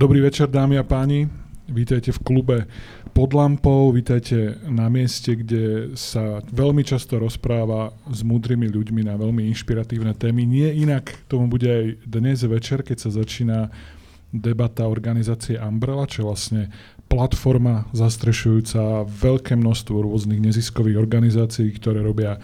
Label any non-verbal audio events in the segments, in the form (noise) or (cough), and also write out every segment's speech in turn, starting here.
Dobrý večer, dámy a páni. Vítajte v klube pod lampou, vítajte na mieste, kde sa veľmi často rozpráva s múdrymi ľuďmi na veľmi inšpiratívne témy. Nie inak tomu bude aj dnes večer, keď sa začína debata organizácie Umbrella, čo je vlastne platforma zastrešujúca veľké množstvo rôznych neziskových organizácií, ktoré robia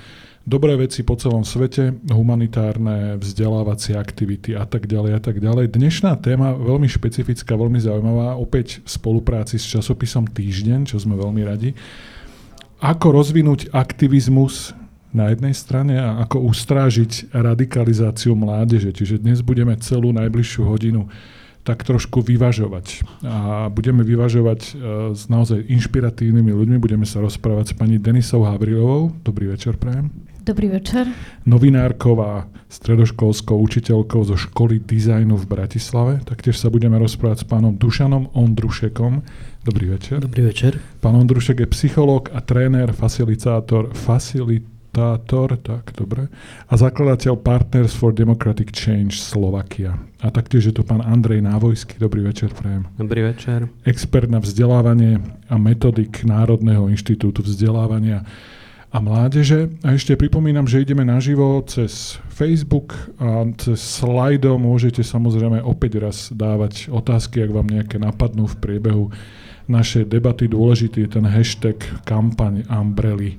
dobré veci po celom svete, humanitárne, vzdelávacie aktivity a tak ďalej a tak ďalej. Dnešná téma veľmi špecifická, veľmi zaujímavá, opäť v spolupráci s časopisom Týždeň, čo sme veľmi radi. Ako rozvinúť aktivizmus na jednej strane a ako ustrážiť radikalizáciu mládeže. Čiže dnes budeme celú najbližšiu hodinu tak trošku vyvažovať. A budeme vyvažovať uh, s naozaj inšpiratívnymi ľuďmi. Budeme sa rozprávať s pani Denisou Havrilovou. Dobrý večer, prajem. Dobrý večer. Novinárkou a stredoškolskou učiteľkou zo školy dizajnu v Bratislave. Taktiež sa budeme rozprávať s pánom Dušanom Ondrušekom. Dobrý večer. Dobrý večer. Pán Ondrušek je psychológ a tréner, facilitátor, facilitátor, tak dobre, a zakladateľ Partners for Democratic Change Slovakia. A taktiež je tu pán Andrej Návojský. Dobrý večer, prajem. Dobrý večer. Expert na vzdelávanie a metodik Národného inštitútu vzdelávania a mládeže. A ešte pripomínam, že ideme naživo cez Facebook a cez slajdo môžete samozrejme opäť raz dávať otázky, ak vám nejaké napadnú v priebehu našej debaty. Dôležitý je ten hashtag kampaň Umbrelly.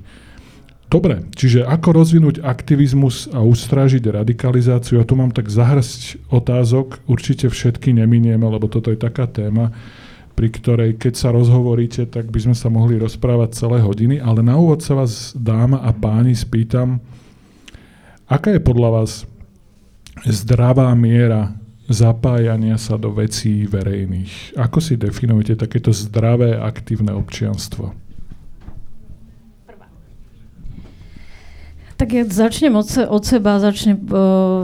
Dobre, čiže ako rozvinúť aktivizmus a ustrážiť radikalizáciu? Ja tu mám tak zahrsť otázok, určite všetky neminieme, lebo toto je taká téma pri ktorej keď sa rozhovoríte, tak by sme sa mohli rozprávať celé hodiny, ale na úvod sa vás dáma a páni spýtam, aká je podľa vás zdravá miera zapájania sa do vecí verejných? Ako si definujete takéto zdravé, aktívne občianstvo? Tak ja začnem od, se, od seba, začnem, uh,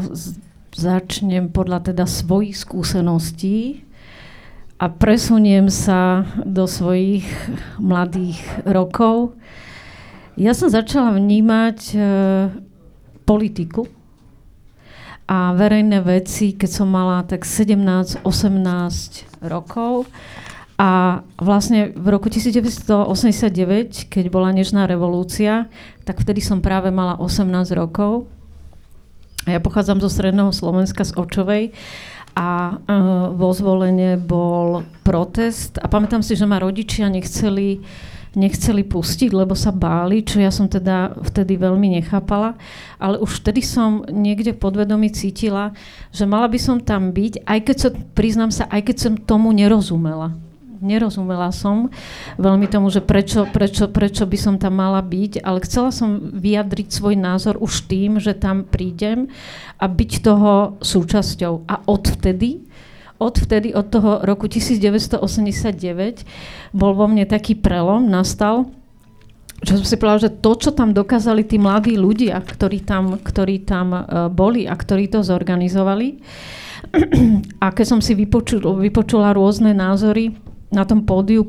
začnem podľa teda svojich skúseností a presuniem sa do svojich mladých rokov. Ja som začala vnímať e, politiku a verejné veci, keď som mala tak 17-18 rokov. A vlastne v roku 1989, keď bola Nežná revolúcia, tak vtedy som práve mala 18 rokov. Ja pochádzam zo Stredného Slovenska, z Očovej a uh, vo zvolenie bol protest a pamätám si, že ma rodičia nechceli nechceli pustiť, lebo sa báli, čo ja som teda vtedy veľmi nechápala. Ale už vtedy som niekde podvedomí cítila, že mala by som tam byť, aj keď sa, priznám sa, aj keď som tomu nerozumela nerozumela som veľmi tomu, že prečo, prečo, prečo by som tam mala byť, ale chcela som vyjadriť svoj názor už tým, že tam prídem a byť toho súčasťou. A odvtedy, odvtedy, od toho roku 1989, bol vo mne taký prelom, nastal, že som si povedala, že to, čo tam dokázali tí mladí ľudia, ktorí tam, ktorí tam uh, boli a ktorí to zorganizovali, (clears throat) a keď som si vypočul, vypočula rôzne názory, na tom pódiu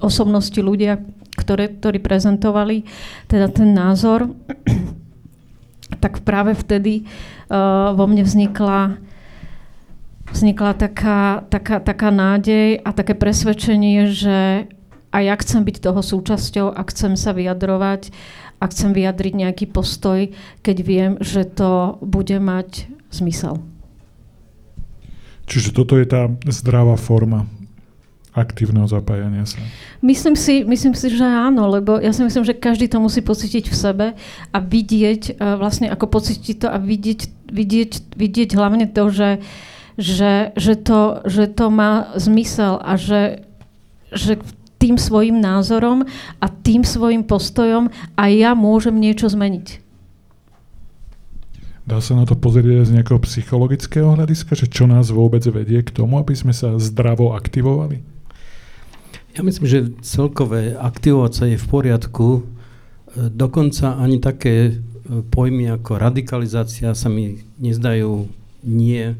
osobnosti ľudia, ktoré, ktorí prezentovali teda ten názor, (clears throat) tak práve vtedy uh, vo mne vznikla vznikla taká, taká, taká nádej a také presvedčenie, že aj ja chcem byť toho súčasťou a chcem sa vyjadrovať a chcem vyjadriť nejaký postoj, keď viem, že to bude mať zmysel. Čiže toto je tá zdravá forma aktívneho zapájania sa? Myslím si, myslím si, že áno, lebo ja si myslím, že každý to musí pocítiť v sebe a vidieť, uh, vlastne ako pocítiť to a vidieť, vidieť, vidieť hlavne to, že, že, že, to, že to má zmysel a že, že tým svojim názorom a tým svojim postojom aj ja môžem niečo zmeniť. Dá sa na to pozrieť z nejakého psychologického hľadiska, že čo nás vôbec vedie k tomu, aby sme sa zdravo aktivovali? Ja myslím, že celkové aktivovať sa je v poriadku. E, dokonca ani také e, pojmy ako radikalizácia sa mi nezdajú nie, e,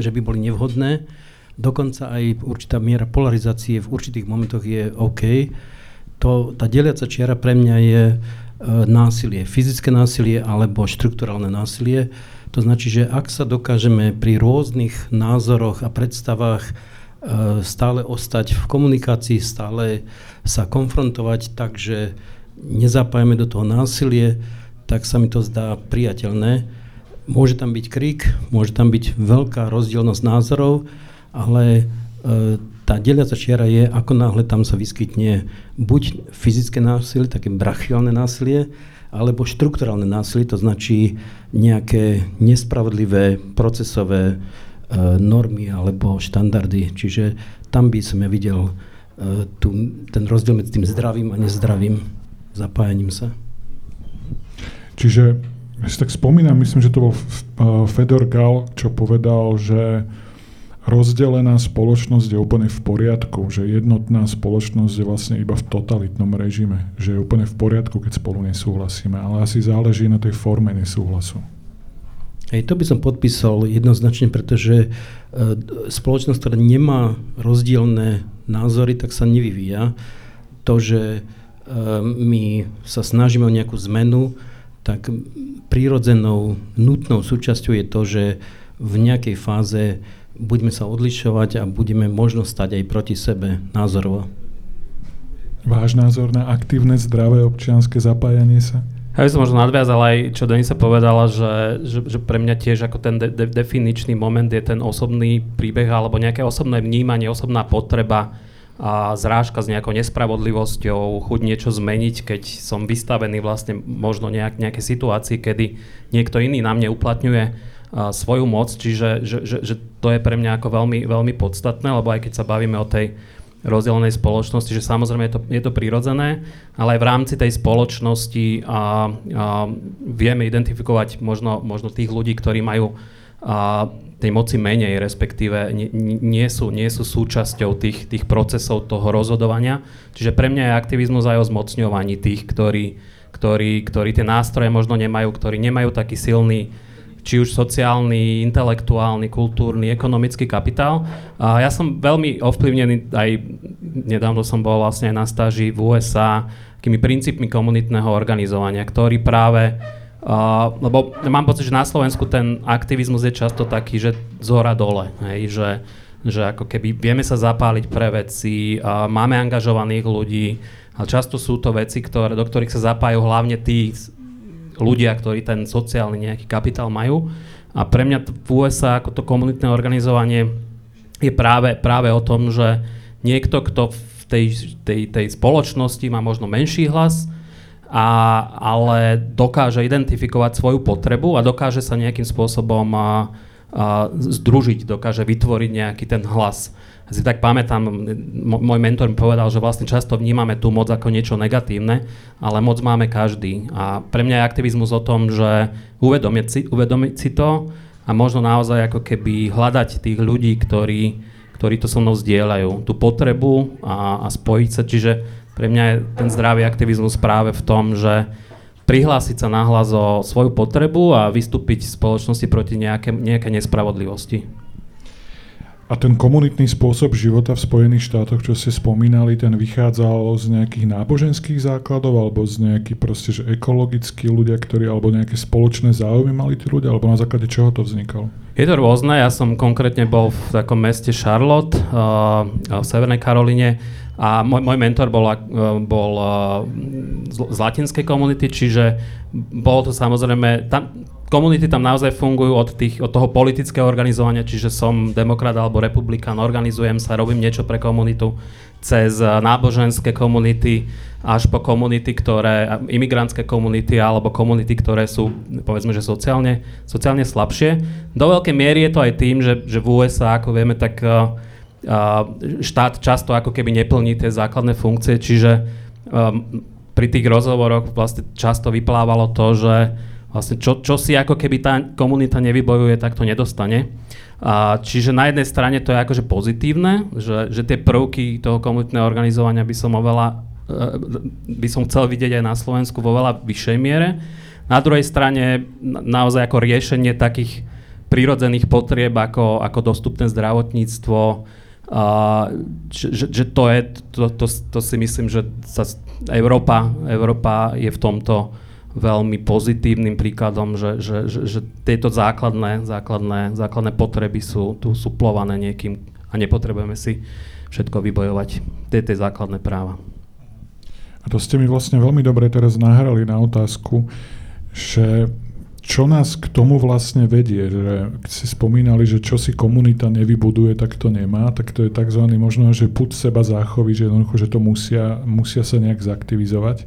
že by boli nevhodné. Dokonca aj určitá miera polarizácie v určitých momentoch je OK. To, tá deliaca čiara pre mňa je násilie, fyzické násilie alebo štrukturálne násilie. To značí, že ak sa dokážeme pri rôznych názoroch a predstavách stále ostať v komunikácii, stále sa konfrontovať tak, že nezapájame do toho násilie, tak sa mi to zdá priateľné. Môže tam byť krik, môže tam byť veľká rozdielnosť názorov, ale e, tá deliaca čiara je, ako náhle tam sa vyskytne buď fyzické násilie, také brachiálne násilie, alebo štrukturálne násilie, to značí nejaké nespravodlivé procesové e, normy alebo štandardy. Čiže tam by som ja videl e, tu, ten rozdiel medzi tým zdravým a nezdravým zapájaním sa. Čiže ja si tak spomínam, myslím, že to bol Fedor Gal, čo povedal, že rozdelená spoločnosť je úplne v poriadku, že jednotná spoločnosť je vlastne iba v totalitnom režime, že je úplne v poriadku, keď spolu nesúhlasíme, ale asi záleží na tej forme nesúhlasu. Hej, to by som podpísal jednoznačne, pretože e, spoločnosť, ktorá nemá rozdielne názory, tak sa nevyvíja. To, že e, my sa snažíme o nejakú zmenu, tak prírodzenou, nutnou súčasťou je to, že v nejakej fáze budeme sa odlišovať a budeme možno stať aj proti sebe názorovo. Váš názor na aktívne, zdravé občianske zapájanie sa? Ja by som možno nadviazal aj, čo Denisa povedala, že, že, že pre mňa tiež ako ten de, de, definičný moment je ten osobný príbeh alebo nejaké osobné vnímanie, osobná potreba a zrážka s nejakou nespravodlivosťou, chuť niečo zmeniť, keď som vystavený vlastne možno nejak, nejaké situácii, kedy niekto iný na mne uplatňuje svoju moc, čiže že, že, že to je pre mňa ako veľmi, veľmi podstatné, lebo aj keď sa bavíme o tej rozdelenej spoločnosti, že samozrejme je to, je to prirodzené, ale aj v rámci tej spoločnosti a, a, vieme identifikovať možno, možno tých ľudí, ktorí majú a, tej moci menej, respektíve nie, nie, sú, nie sú súčasťou tých, tých procesov toho rozhodovania. Čiže pre mňa je aktivizmus aj o zmocňovaní tých, ktorí, ktorí, ktorí tie nástroje možno nemajú, ktorí nemajú taký silný či už sociálny, intelektuálny, kultúrny, ekonomický kapitál. A ja som veľmi ovplyvnený, aj nedávno som bol vlastne na stáži v USA, takými princípmi komunitného organizovania, ktorý práve Uh, lebo mám pocit, že na Slovensku ten aktivizmus je často taký, že z hora dole, hej, že, že ako keby vieme sa zapáliť pre veci, uh, máme angažovaných ľudí, ale často sú to veci, ktoré, do ktorých sa zapájajú hlavne tí ľudia, ktorí ten sociálny nejaký kapitál majú. A pre mňa v USA ako to komunitné organizovanie je práve, práve o tom, že niekto, kto v tej, tej, tej spoločnosti má možno menší hlas, a, ale dokáže identifikovať svoju potrebu a dokáže sa nejakým spôsobom a, združiť, dokáže vytvoriť nejaký ten hlas si tak pamätám, môj mentor mi povedal, že vlastne často vnímame tú moc ako niečo negatívne, ale moc máme každý. A pre mňa je aktivizmus o tom, že uvedomiť si, uvedomiť si to a možno naozaj ako keby hľadať tých ľudí, ktorí, ktorí to so mnou zdieľajú, tú potrebu a, a spojiť sa. Čiže pre mňa je ten zdravý aktivizmus práve v tom, že prihlásiť sa nahlas o svoju potrebu a vystúpiť v spoločnosti proti nejaké, nejaké nespravodlivosti. A ten komunitný spôsob života v Spojených štátoch, čo ste spomínali, ten vychádzal z nejakých náboženských základov alebo z nejakých proste, že ekologickí ľudia, ktorí, alebo nejaké spoločné záujmy mali tí ľudia, alebo na základe čoho to vznikalo? Je to rôzne, ja som konkrétne bol v takom meste Charlotte uh, v Severnej Karoline a môj, môj mentor bol, uh, bol uh, z, latinskej komunity, čiže bolo to samozrejme, tam, komunity tam naozaj fungujú od, tých, od toho politického organizovania, čiže som demokrat alebo republikán, organizujem sa, robím niečo pre komunitu cez eh, náboženské komunity až po komunity, ktoré, imigrantské komunity alebo komunity, ktoré sú, povedzme, že sociálne, sociálne slabšie. Do veľkej miery je to aj tým, že, že v USA, ako vieme, tak uh, štát často ako keby neplní tie základné funkcie, čiže um, pri tých rozhovoroch vlastne často vyplávalo to, že vlastne čo, čo si ako keby tá komunita nevybojuje, tak to nedostane. A, čiže na jednej strane to je akože pozitívne, že, že tie prvky toho komunitného organizovania by som oveľa e, by som chcel vidieť aj na Slovensku vo veľa vyššej miere. Na druhej strane naozaj ako riešenie takých prírodzených potrieb ako, ako dostupné zdravotníctvo, a, že, že to, je, to, to, to si myslím, že sa Európa, Európa je v tomto veľmi pozitívnym príkladom, že, že, že, že tieto základné, základné, základné potreby sú tu suplované niekým a nepotrebujeme si všetko vybojovať. Tie tie základné práva. A to ste mi vlastne veľmi dobre teraz nahrali na otázku, že čo nás k tomu vlastne vedie, že keď si spomínali, že čo si komunita nevybuduje, tak to nemá, tak to je tzv. možno, že put seba záchovy, že jednoducho, že to musia, musia sa nejak zaktivizovať.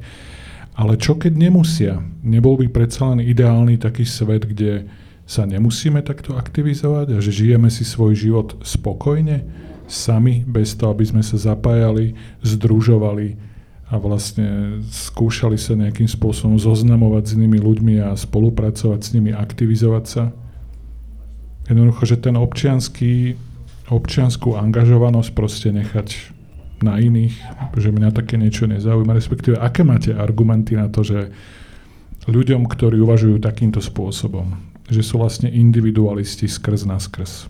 Ale čo keď nemusia? Nebol by predsa len ideálny taký svet, kde sa nemusíme takto aktivizovať a že žijeme si svoj život spokojne, sami, bez toho, aby sme sa zapájali, združovali a vlastne skúšali sa nejakým spôsobom zoznamovať s inými ľuďmi a spolupracovať s nimi, aktivizovať sa. Jednoducho, že ten občianský, občianskú angažovanosť proste nechať na iných, že mňa také niečo nezaujíma, respektíve aké máte argumenty na to, že ľuďom, ktorí uvažujú takýmto spôsobom, že sú vlastne individualisti skrz na skrz.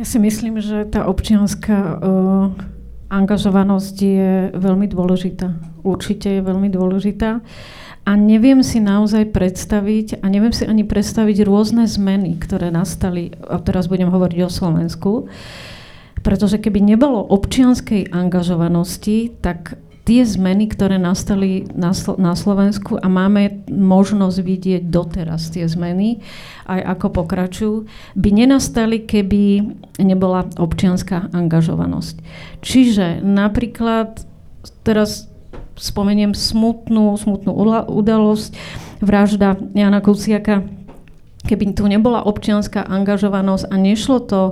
Ja si myslím, že tá občianská uh, angažovanosť je veľmi dôležitá. Určite je veľmi dôležitá. A neviem si naozaj predstaviť, a neviem si ani predstaviť rôzne zmeny, ktoré nastali, a teraz budem hovoriť o Slovensku, pretože keby nebolo občianskej angažovanosti, tak tie zmeny, ktoré nastali na, Slo- na Slovensku a máme možnosť vidieť doteraz tie zmeny, aj ako pokračujú, by nenastali, keby nebola občianská angažovanosť. Čiže napríklad teraz spomeniem smutnú, smutnú udalosť, vražda Jana Kuciaka keby tu nebola občianská angažovanosť a nešlo to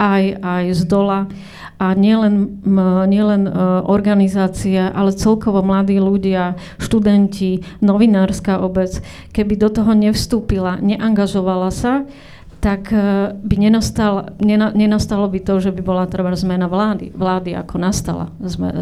aj, aj z dola a nielen, nielen e, organizácia, ale celkovo mladí ľudia, študenti, novinárska obec, keby do toho nevstúpila, neangažovala sa, tak e, by nenastal, nena, nenastalo by to, že by bola treba zmena vlády, vlády ako nastala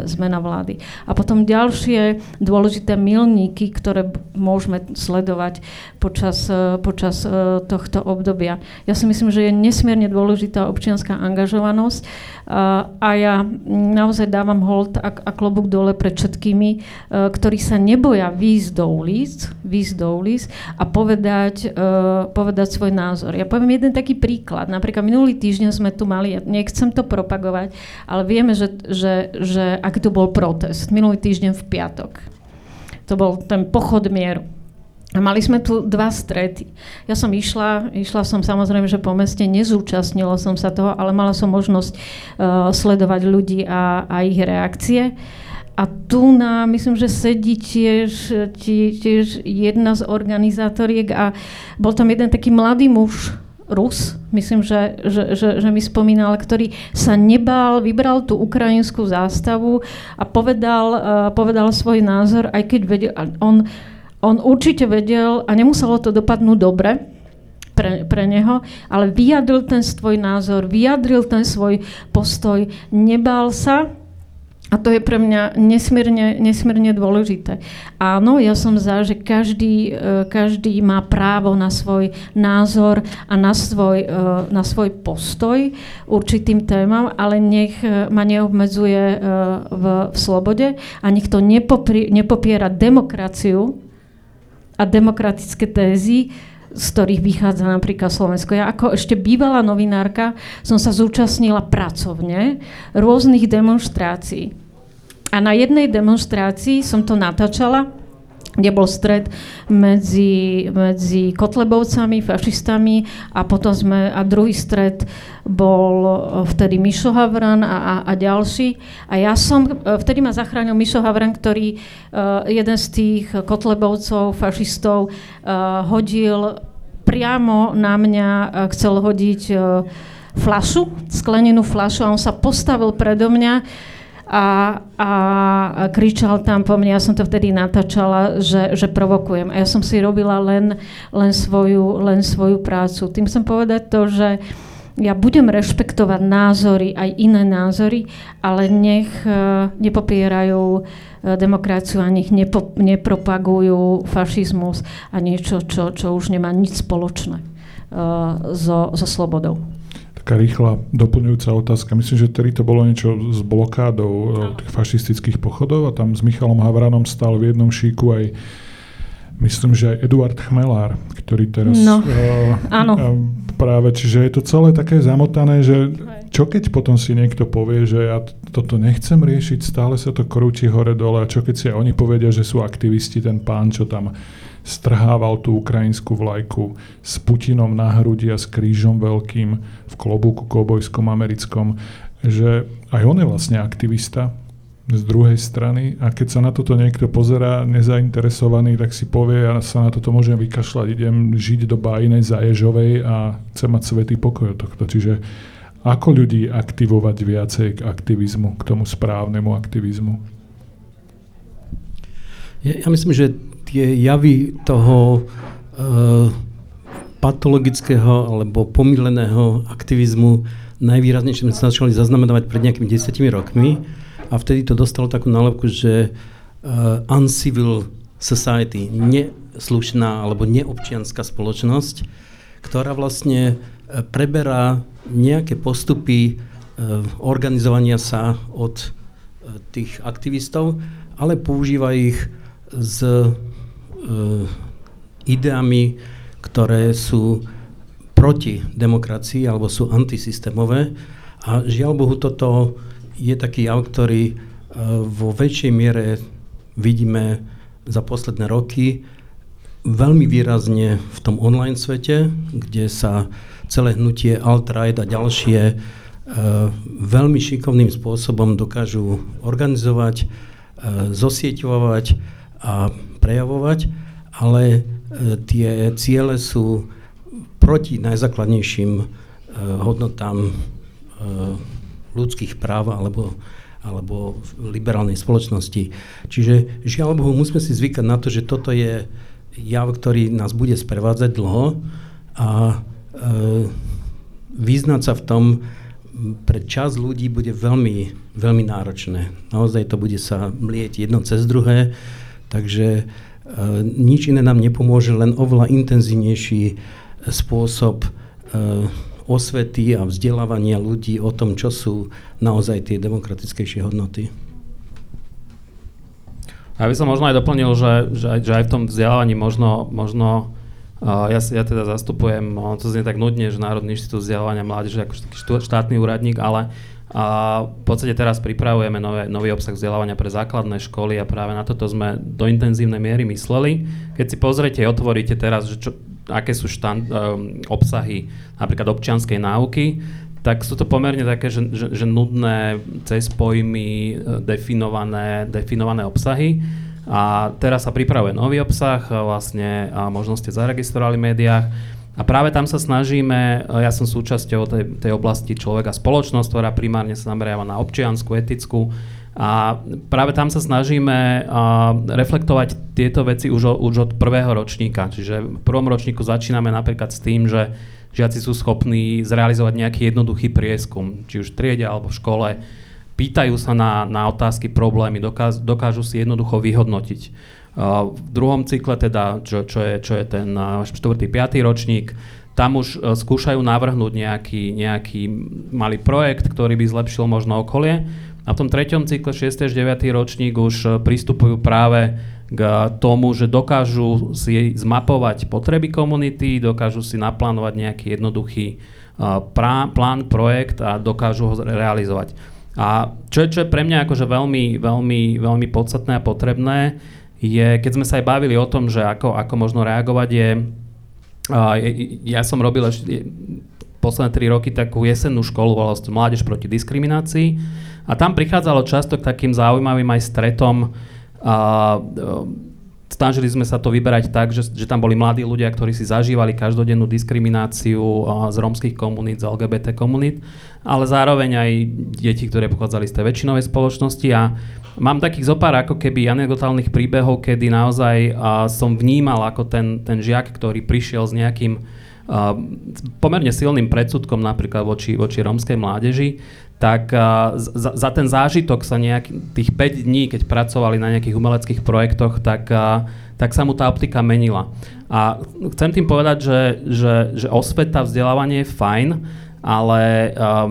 zmena vlády. A potom ďalšie dôležité milníky, ktoré môžeme sledovať počas, e, počas e, tohto obdobia. Ja si myslím, že je nesmierne dôležitá občianská angažovanosť a ja naozaj dávam hold a, a klobúk dole pred všetkými, ktorí sa neboja výjsť do ulic, výjsť do ulic a povedať, povedať svoj názor. Ja poviem jeden taký príklad. Napríklad minulý týždeň sme tu mali, nechcem to propagovať, ale vieme, že, že, že ak tu bol protest, minulý týždeň v piatok. To bol ten pochod mieru. A mali sme tu dva strety. Ja som išla, išla som samozrejme, že po meste, nezúčastnila som sa toho, ale mala som možnosť uh, sledovať ľudí a, a ich reakcie. A tu na, myslím, že sedí tiež, tiež jedna z organizátoriek a bol tam jeden taký mladý muž, Rus, myslím, že, že, že, že mi spomínal, ktorý sa nebál, vybral tú ukrajinskú zástavu a povedal, uh, povedal svoj názor, aj keď vedel, on, on určite vedel a nemuselo to dopadnúť dobre, pre, pre neho, ale vyjadril ten svoj názor, vyjadril ten svoj postoj, nebál sa a to je pre mňa nesmierne, nesmierne dôležité. Áno, ja som za, že každý, e, každý má právo na svoj názor a na svoj, e, na svoj postoj určitým témam, ale nech e, ma neobmedzuje v, v slobode a nech to nepopri, nepopiera demokraciu a demokratické tézy, z ktorých vychádza napríklad Slovensko. Ja ako ešte bývalá novinárka som sa zúčastnila pracovne rôznych demonstrácií. A na jednej demonstrácii som to natáčala, kde bol stred medzi, medzi Kotlebovcami, fašistami a potom sme, a druhý stred bol vtedy Mišo Havran a, a, a ďalší. A ja som, vtedy ma zachránil Mišo Havran, ktorý uh, jeden z tých Kotlebovcov, fašistov uh, hodil priamo na mňa, chcel hodiť uh, flašu, sklenenú flašu a on sa postavil predo mňa a, a kričal tam po mne, ja som to vtedy natáčala, že, že provokujem. A ja som si robila len, len, svoju, len svoju prácu. Tým som povedať to, že ja budem rešpektovať názory, aj iné názory, ale nech uh, nepopierajú uh, demokraciu a nech nepo, nepropagujú fašizmus a niečo, čo, čo už nemá nič spoločné uh, so, so slobodou taká rýchla doplňujúca otázka. Myslím, že tedy to bolo niečo s blokádou no. tých fašistických pochodov a tam s Michalom Havranom stal v jednom šíku aj myslím, že aj Eduard Chmelár, ktorý teraz... No, uh, áno. Uh, práve, čiže je to celé také zamotané, že čo keď potom si niekto povie, že ja toto nechcem riešiť, stále sa to krúti hore-dole a čo keď si aj oni povedia, že sú aktivisti, ten pán, čo tam strhával tú ukrajinskú vlajku s Putinom na hrudi a s krížom veľkým v klobúku kobojskom americkom, že aj on je vlastne aktivista z druhej strany a keď sa na toto niekto pozerá nezainteresovaný, tak si povie, ja sa na toto môžem vykašľať, idem žiť do bájinej Zaježovej a chcem mať svetý pokoj od tohto. Čiže ako ľudí aktivovať viacej k aktivizmu, k tomu správnemu aktivizmu? Ja, ja myslím, že tie javy toho uh, patologického alebo pomíleného aktivizmu najvýraznejšie sme sa začali zaznamenávať pred nejakými desiatimi rokmi a vtedy to dostalo takú nálepku, že uh, uncivil society, neslušná alebo neobčianská spoločnosť, ktorá vlastne preberá nejaké postupy organizovania sa od tých aktivistov, ale používa ich Eh, ideami, ktoré sú proti demokracii alebo sú antisystémové. A žiaľ Bohu, toto je taký jav, ktorý eh, vo väčšej miere vidíme za posledné roky veľmi výrazne v tom online svete, kde sa celé hnutie alt-right a ďalšie uh, veľmi šikovným spôsobom dokážu organizovať, zosieťovať a prejavovať, ale e, tie ciele sú proti najzákladnejším e, hodnotám e, ľudských práv alebo, alebo liberálnej spoločnosti. Čiže žiaľ Bohu, musíme si zvykať na to, že toto je jav, ktorý nás bude sprevádzať dlho a e, vyznať sa v tom pre čas ľudí bude veľmi, veľmi náročné. Naozaj to bude sa mlieť jedno cez druhé Takže e, nič iné nám nepomôže, len oveľa intenzívnejší spôsob e, osvety a vzdelávania ľudí o tom, čo sú naozaj tie demokratickejšie hodnoty. Ja by som možno aj doplnil, že, že, že aj v tom vzdelávaní možno, možno uh, ja, ja teda zastupujem, on to znie tak nudne, že Národný inštitút vzdelávania mládeže ako štátny úradník, ale a v podstate teraz pripravujeme nové, nový obsah vzdelávania pre základné školy a práve na toto sme do intenzívnej miery mysleli. Keď si pozriete, otvoríte teraz, že čo, aké sú štand, um, obsahy napríklad občianskej náuky, tak sú to pomerne také, že, že, že nudné, cez pojmy, e, definované, definované obsahy. A teraz sa pripravuje nový obsah, vlastne a možno ste zaregistrovali v médiách a práve tam sa snažíme, e, ja som súčasťou tej, tej oblasti človeka spoločnosť, ktorá primárne sa zameriava na občiansku, etickú. A práve tam sa snažíme uh, reflektovať tieto veci už, už od prvého ročníka. Čiže v prvom ročníku začíname napríklad s tým, že žiaci sú schopní zrealizovať nejaký jednoduchý prieskum, či už v triede alebo v škole. Pýtajú sa na, na otázky, problémy, dokáž, dokážu si jednoducho vyhodnotiť v druhom cykle, teda, čo, čo, je, čo je ten 4. 5. ročník, tam už e, skúšajú navrhnúť nejaký, nejaký malý projekt, ktorý by zlepšil možno okolie. A v tom treťom cykle 6. až 9. ročník už e, pristupujú práve k tomu, že dokážu si zmapovať potreby komunity, dokážu si naplánovať nejaký jednoduchý e, plán, projekt a dokážu ho realizovať. A čo je, čo je pre mňa akože veľmi, veľmi, veľmi podstatné a potrebné, je, keď sme sa aj bavili o tom, že ako, ako možno reagovať, je, uh, ja som robil ešte posledné tri roky takú jesennú školu, volala sa Mládež proti diskriminácii. A tam prichádzalo často k takým zaujímavým aj stretom uh, snažili sme sa to vyberať tak, že, že tam boli mladí ľudia, ktorí si zažívali každodennú diskrimináciu z rómskych komunít, z LGBT komunít, ale zároveň aj deti, ktoré pochádzali z tej väčšinovej spoločnosti a mám takých zopár ako keby anekdotálnych príbehov, kedy naozaj a, som vnímal ako ten, ten žiak, ktorý prišiel s nejakým a, pomerne silným predsudkom napríklad voči, voči rómskej mládeži, tak uh, za, za ten zážitok sa nejak, tých 5 dní, keď pracovali na nejakých umeleckých projektoch, tak, uh, tak sa mu tá optika menila. A chcem tým povedať, že, že, že osveta, vzdelávanie je fajn, ale uh,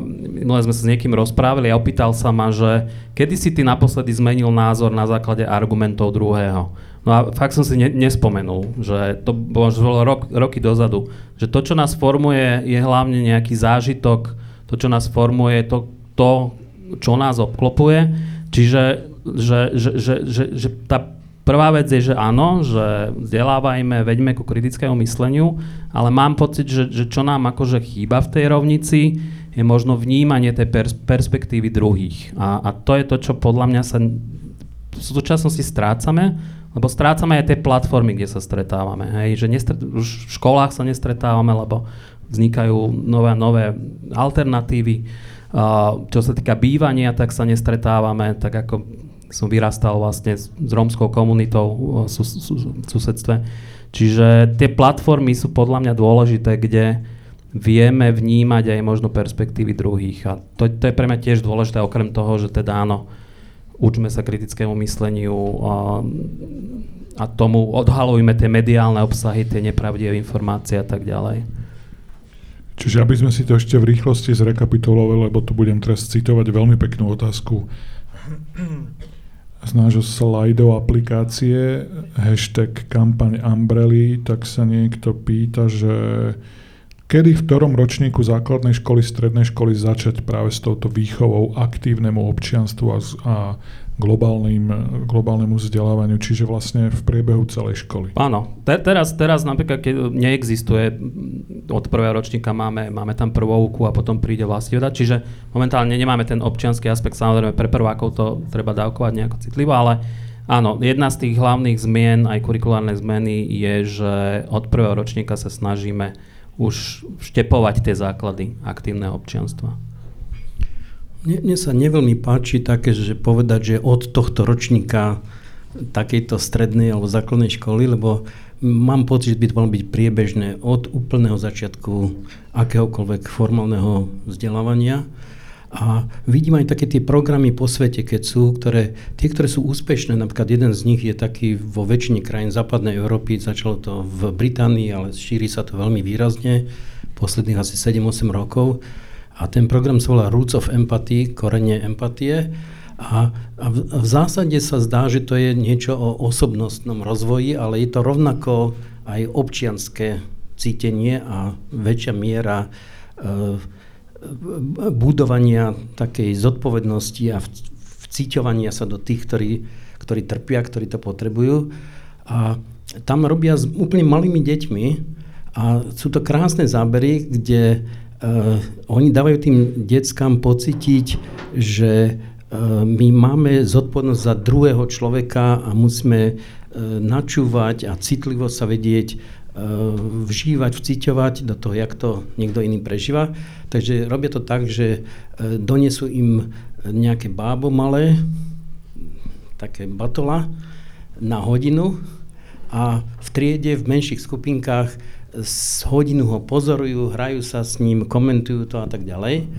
sme sa s niekým rozprávali a opýtal sa ma, že kedy si ty naposledy zmenil názor na základe argumentov druhého. No a fakt som si ne, nespomenul, že to bolo, že bolo rok, roky dozadu, že to, čo nás formuje, je hlavne nejaký zážitok, to, čo nás formuje, to, to čo nás obklopuje, čiže že, že, že, že, že tá Prvá vec je, že áno, že vzdelávajme, veďme ku kritickému mysleniu, ale mám pocit, že, že čo nám akože chýba v tej rovnici, je možno vnímanie tej pers- perspektívy druhých. A, a to je to, čo podľa mňa sa v súčasnosti strácame, lebo strácame aj tie platformy, kde sa stretávame. Hej? Že nestret- už v školách sa nestretávame, lebo vznikajú nové nové alternatívy. Uh, čo sa týka bývania, tak sa nestretávame, tak ako som vyrastal vlastne s, s rómskou komunitou v susedstve. Čiže tie platformy sú podľa mňa dôležité, kde vieme vnímať aj možno perspektívy druhých. A to, to je pre mňa tiež dôležité, okrem toho, že teda áno, učme sa kritickému mysleniu a, a tomu odhalujme tie mediálne obsahy, tie nepravdivé informácie a tak ďalej. Čiže aby sme si to ešte v rýchlosti zrekapitulovali, lebo tu budem teraz citovať veľmi peknú otázku z nášho slajdo aplikácie hashtag kampaň Umbrelly, tak sa niekto pýta, že kedy v ktorom ročníku základnej školy, strednej školy začať práve s touto výchovou aktívnemu občianstvu a, a globálnym, globálnemu vzdelávaniu, čiže vlastne v priebehu celej školy. Áno, Te, teraz, teraz napríklad, keď neexistuje, od prvého ročníka máme, máme tam prvovku a potom príde vlastne čiže momentálne nemáme ten občianský aspekt, samozrejme pre prvákov to treba dávkovať nejako citlivo, ale áno, jedna z tých hlavných zmien, aj kurikulárnej zmeny je, že od prvého ročníka sa snažíme už štepovať tie základy aktívneho občianstva. Mne, mne sa neveľmi páči také, že povedať, že od tohto ročníka takejto strednej alebo základnej školy, lebo mám pocit, že by to malo byť priebežné od úplného začiatku akéhokoľvek formálneho vzdelávania. A vidím aj také tie programy po svete, keď sú, ktoré, tie, ktoré sú úspešné, napríklad jeden z nich je taký vo väčšine krajín západnej Európy, začalo to v Británii, ale šíri sa to veľmi výrazne, posledných asi 7-8 rokov a ten program sa volá Roots of Empathy, korenie empatie. A, a v, v zásade sa zdá, že to je niečo o osobnostnom rozvoji, ale je to rovnako aj občianské cítenie a väčšia miera e, budovania takej zodpovednosti a vciťovania sa do tých, ktorí, ktorí trpia, ktorí to potrebujú. A tam robia s úplne malými deťmi a sú to krásne zábery, kde oni dávajú tým deckám pocítiť, že uh, my máme zodpovednosť za druhého človeka a musíme uh, načúvať a citlivo sa vedieť vžívať, vciťovať do toho, jak to niekto iný prežíva. Takže robia to tak, že donesú im nejaké bábo malé, také batola na hodinu a v triede v menších skupinkách z hodinu ho pozorujú, hrajú sa s ním, komentujú to a tak ďalej.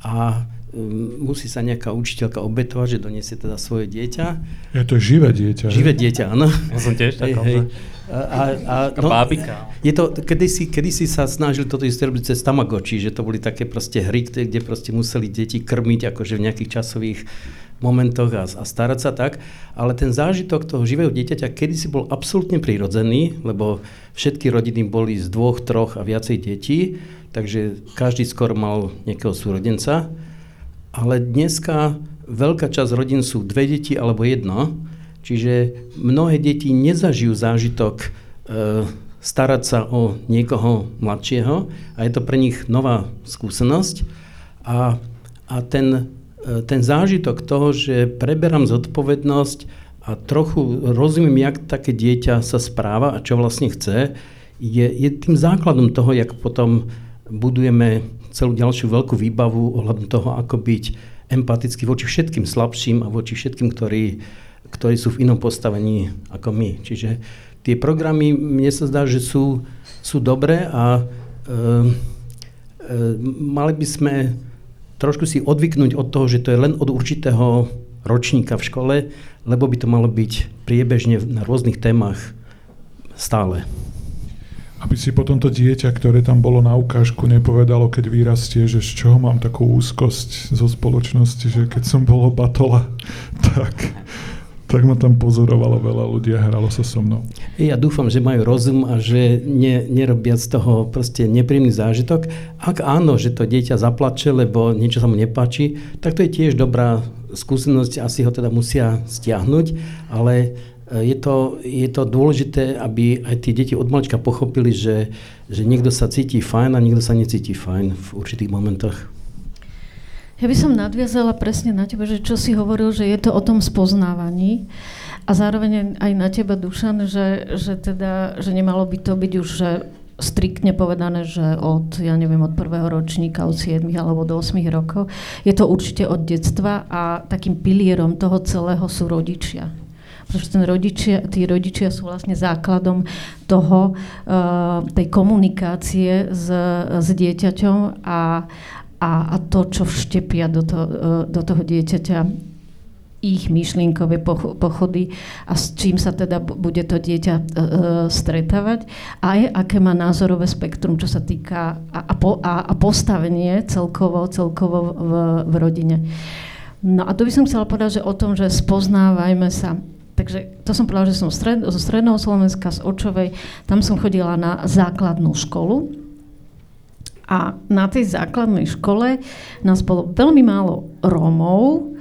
A um, musí sa nejaká učiteľka obetovať, že doniesie teda svoje dieťa. Je to živé dieťa. Živé dieťa, áno. Ja som tiež taká. Hej, A, a, a, no, bábika. Je to, kedysi, kedysi sa snažili toto isté robiť cez Tamagotchi, že to boli také proste hry, kde proste museli deti krmiť akože v nejakých časových momentoch a, a starať sa tak, ale ten zážitok toho živého dieťaťa kedysi bol absolútne prirodzený, lebo všetky rodiny boli z dvoch, troch a viacej detí, takže každý skoro mal nejakého súrodenca, ale dneska veľká časť rodín sú dve deti alebo jedno, čiže mnohé deti nezažijú zážitok e, starať sa o niekoho mladšieho a je to pre nich nová skúsenosť. A, a ten ten zážitok toho, že preberám zodpovednosť a trochu rozumiem, jak také dieťa sa správa a čo vlastne chce, je, je tým základom toho, jak potom budujeme celú ďalšiu veľkú výbavu ohľadom toho, ako byť empatický voči všetkým slabším a voči všetkým, ktorí, ktorí sú v inom postavení ako my. Čiže tie programy, mne sa zdá, že sú, sú dobré a e, e, mali by sme trošku si odvyknúť od toho, že to je len od určitého ročníka v škole, lebo by to malo byť priebežne na rôznych témach stále. aby si potom to dieťa, ktoré tam bolo na ukážku, nepovedalo, keď vyrastie, že z čoho mám takú úzkosť zo spoločnosti, že keď som bolo batola, (laughs) tak, tak ma tam pozorovalo veľa ľudí a hralo sa so mnou. Ja dúfam, že majú rozum a že ne, nerobia z toho proste nepríjemný zážitok. Ak áno, že to dieťa zaplače, lebo niečo sa mu nepáči, tak to je tiež dobrá skúsenosť, asi ho teda musia stiahnuť, ale je to, je to dôležité, aby aj tie deti od malička pochopili, že, že niekto sa cíti fajn a niekto sa necíti fajn v určitých momentoch. Ja by som nadviazala presne na teba, že čo si hovoril, že je to o tom spoznávaní a zároveň aj na teba, Dušan, že, že, teda, že nemalo by to byť už že striktne povedané, že od, ja neviem, od prvého ročníka, od 7 alebo do 8 rokov. Je to určite od detstva a takým pilierom toho celého sú rodičia pretože ten rodičia, tí rodičia sú vlastne základom toho, uh, tej komunikácie s, s dieťaťom a, a, a to, čo vštepia do, to, uh, do toho dieťaťa ich myšlienkové pochody a s čím sa teda bude to dieťa uh, stretávať aj aké má názorové spektrum, čo sa týka a, a, a, postavenie celkovo, celkovo v, v rodine. No a tu by som chcela povedať, že o tom, že spoznávajme sa Takže to som povedala, že som stred, zo Stredného Slovenska, z Očovej, tam som chodila na základnú školu. A na tej základnej škole nás bolo veľmi málo Rómov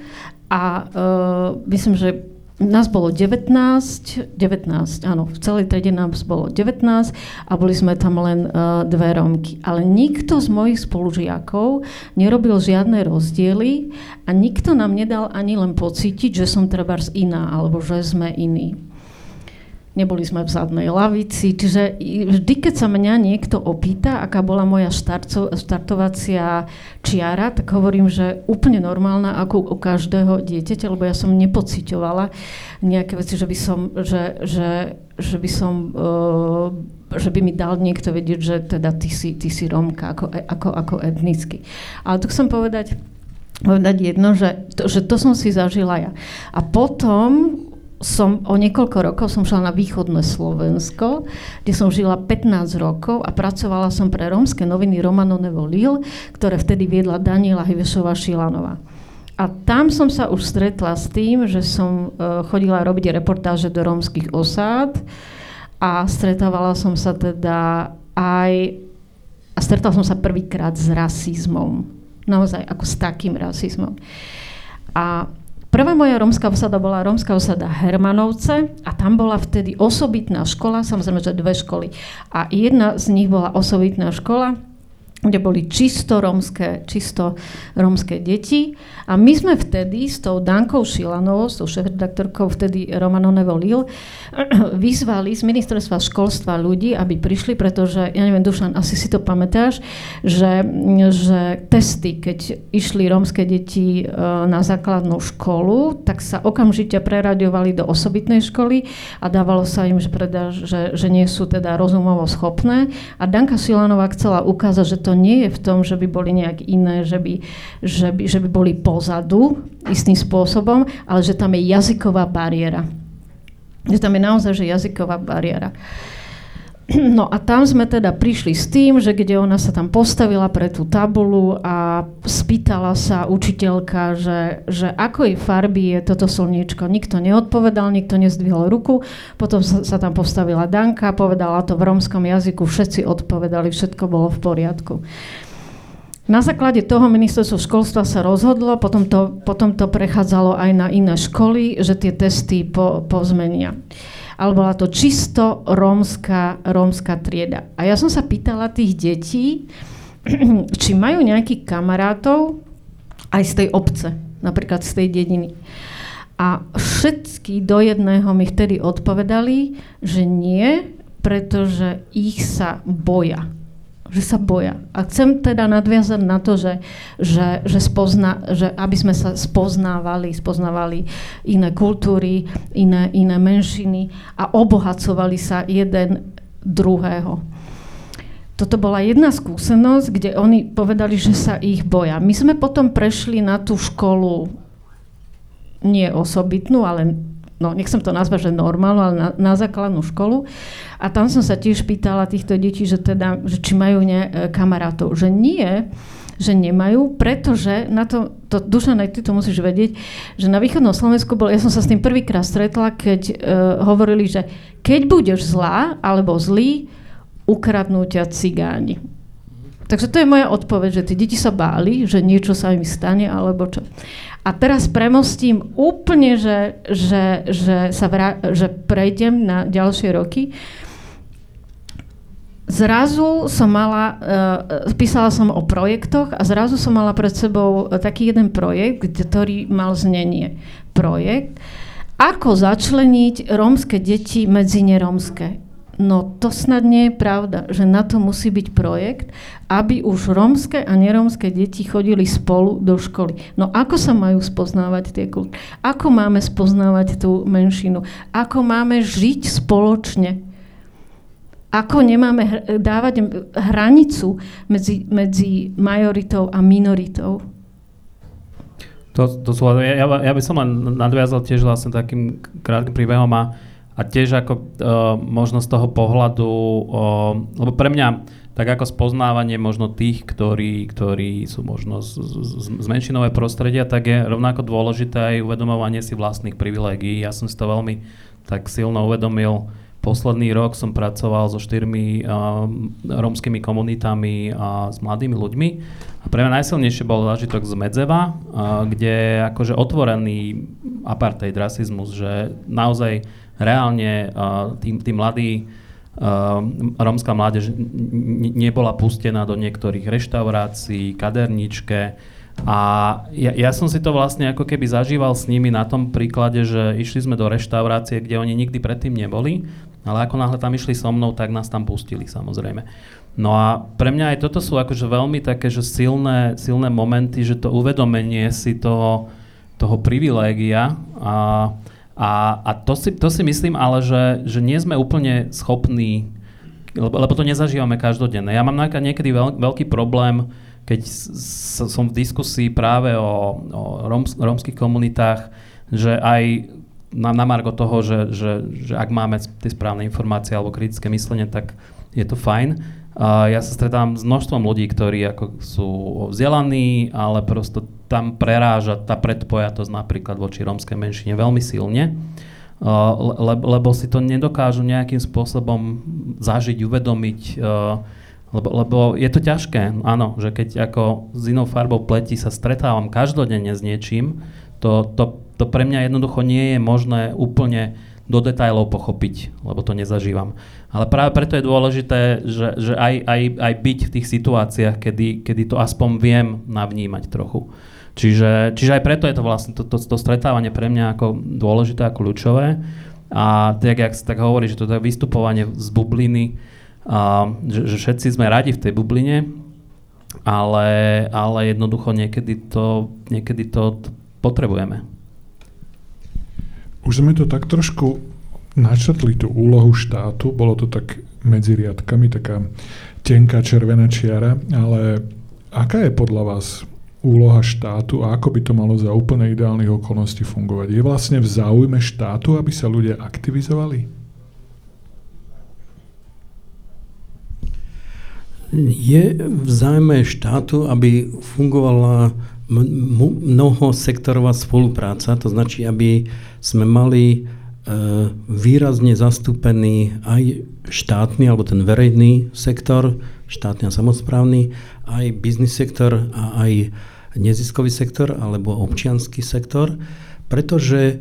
a uh, myslím, že nás bolo 19, 19, áno, v celej trede nás bolo 19 a boli sme tam len uh, dve Rómky. Ale nikto z mojich spolužiakov nerobil žiadne rozdiely a nikto nám nedal ani len pocítiť, že som treba iná alebo že sme iní neboli sme v zadnej lavici, čiže vždy, keď sa mňa niekto opýta, aká bola moja štarco, štartovacia čiara, tak hovorím, že úplne normálna ako u každého dieťaťa, lebo ja som nepocitovala nejaké veci, že by som, že, že, že by som uh, že by mi dal niekto vedieť, že teda ty si, ty si Rómka ako, ako, ako etnicky. Ale tu chcem povedať, povedať jedno, že to, že to som si zažila ja. A potom som o niekoľko rokov som šla na východné Slovensko, kde som žila 15 rokov a pracovala som pre rómske noviny Romano Nevo Lil, ktoré vtedy viedla Daniela Hivešová Šilanová. A tam som sa už stretla s tým, že som uh, chodila robiť reportáže do rómskych osád a stretávala som sa teda aj a stretla som sa prvýkrát s rasizmom. Naozaj ako s takým rasizmom. A Prvá moja rómska osada bola rómska osada Hermanovce a tam bola vtedy osobitná škola, samozrejme, že dve školy. A jedna z nich bola osobitná škola, kde boli čisto rómske, čisto rómske deti. A my sme vtedy s tou Dankou Šilanovou, s tou šéf-redaktorkou vtedy Romanou Nevolil, (clears throat) vyzvali z ministerstva školstva ľudí, aby prišli, pretože, ja neviem, Dušan, asi si to pamätáš, že, že testy, keď išli rómske deti e, na základnú školu, tak sa okamžite preraďovali do osobitnej školy a dávalo sa im, že, preda, že, že nie sú teda rozumovo schopné. A Danka Šilanová chcela ukázať, že to nie je v tom, že by boli nejak iné, že by, že by, že by boli pozadu istým spôsobom, ale že tam je jazyková bariéra. Že tam je naozaj že jazyková bariéra. (clears throat) No a tam sme teda prišli s tým, že kde ona sa tam postavila pre tú tabulu a spýtala sa učiteľka, že, že akoj farby je toto slniečko. Nikto neodpovedal, nikto nezdvihol ruku. Potom sa, sa tam postavila Danka, povedala to v romskom jazyku, všetci odpovedali, všetko bolo v poriadku. Na základe toho ministerstvo školstva sa rozhodlo, potom to, potom to prechádzalo aj na iné školy, že tie testy po, pozmenia ale bola to čisto rómska, rómska trieda. A ja som sa pýtala tých detí, (clears throat) či majú nejakých kamarátov aj z tej obce, napríklad z tej dediny. A všetky do jedného mi vtedy odpovedali, že nie, pretože ich sa boja že sa boja. A chcem teda nadviazať na to, že, že, že, spozna, že aby sme sa spoznávali, spoznávali iné kultúry, iné, iné menšiny a obohacovali sa jeden druhého. Toto bola jedna skúsenosť, kde oni povedali, že sa ich boja. My sme potom prešli na tú školu nie osobitnú, ale no nechcem to nazvať, že normálnu, ale na, na základnú školu. A tam som sa tiež pýtala týchto detí, že, teda, že či majú ne, e, kamarátov. Že nie, že nemajú, pretože na to, to Dušan, aj ty to musíš vedieť, že na východnom Slovensku bol, ja som sa s tým prvýkrát stretla, keď uh, hovorili, že keď budeš zlá alebo zlý, ukradnú ťa cigáni. Takže to je moja odpoveď, že tí deti sa báli, že niečo sa im stane, alebo čo. A teraz premostím úplne, že, že, že, sa vrá, že prejdem na ďalšie roky. Zrazu som mala, uh, písala som o projektoch a zrazu som mala pred sebou taký jeden projekt, ktorý mal znenie. Projekt, ako začleniť rómske deti medzi nerómske. No to snad nie je pravda, že na to musí byť projekt, aby už rómske a nerómske deti chodili spolu do školy. No ako sa majú spoznávať tie kultúry? Ako máme spoznávať tú menšinu? Ako máme žiť spoločne? Ako nemáme dávať hranicu medzi, medzi majoritou a minoritou? To, to sú, ja, ja by som len nadviazal tiež vlastne takým krátkým príbehom a a tiež ako uh, možno z toho pohľadu, uh, lebo pre mňa tak ako spoznávanie možno tých, ktorí, ktorí sú možno z, z, z menšinové prostredia, tak je rovnako dôležité aj uvedomovanie si vlastných privilégií. Ja som si to veľmi tak silno uvedomil. Posledný rok som pracoval so štyrmi uh, rómskymi komunitami a s mladými ľuďmi. A pre mňa najsilnejšie bol zážitok z Medzeva, uh, kde akože otvorený apartheid, rasizmus, že naozaj reálne uh, tí, tí mladí uh, rómska mládež nebola pustená do niektorých reštaurácií, kaderničke a ja, ja som si to vlastne ako keby zažíval s nimi na tom príklade, že išli sme do reštaurácie, kde oni nikdy predtým neboli, ale ako náhle tam išli so mnou, tak nás tam pustili samozrejme. No a pre mňa aj toto sú akože veľmi také, že silné, silné momenty, že to uvedomenie si toho, toho privilégia a a, a to, si, to si myslím ale, že, že nie sme úplne schopní, lebo, lebo to nezažívame každodenne. Ja mám niekedy veľ, veľký problém, keď som v diskusii práve o, o roms, romských komunitách, že aj na, na margo toho, že, že, že ak máme tie správne informácie alebo kritické myslenie, tak je to fajn. Ja sa stretávam s množstvom ľudí, ktorí ako sú vzdelaní, ale prosto tam preráža tá predpojatosť napríklad voči rómskej menšine veľmi silne, le, lebo si to nedokážu nejakým spôsobom zažiť, uvedomiť, uh, lebo, lebo je to ťažké, áno, že keď ako s inou farbou pleti sa stretávam každodenne s niečím, to, to, to pre mňa jednoducho nie je možné úplne do detajlov pochopiť, lebo to nezažívam. Ale práve preto je dôležité, že, že aj, aj, aj byť v tých situáciách, kedy, kedy to aspoň viem navnímať trochu. Čiže, čiže aj preto je to vlastne to, to, to stretávanie pre mňa ako dôležité a kľúčové. A tak, jak sa tak hovorí, že to je vystupovanie z bubliny, a, že, že všetci sme radi v tej bubline, ale, ale jednoducho niekedy to, niekedy to potrebujeme. Už sme to tak trošku načrtli tú úlohu štátu, bolo to tak medzi riadkami, taká tenká červená čiara, ale aká je podľa vás úloha štátu a ako by to malo za úplne ideálnych okolností fungovať? Je vlastne v záujme štátu, aby sa ľudia aktivizovali? Je v záujme štátu, aby fungovala mnohosektorová spolupráca, to značí, aby sme mali e, výrazne zastúpený aj štátny alebo ten verejný sektor, štátny a samozprávny, aj biznis sektor a aj neziskový sektor alebo občianský sektor, pretože e,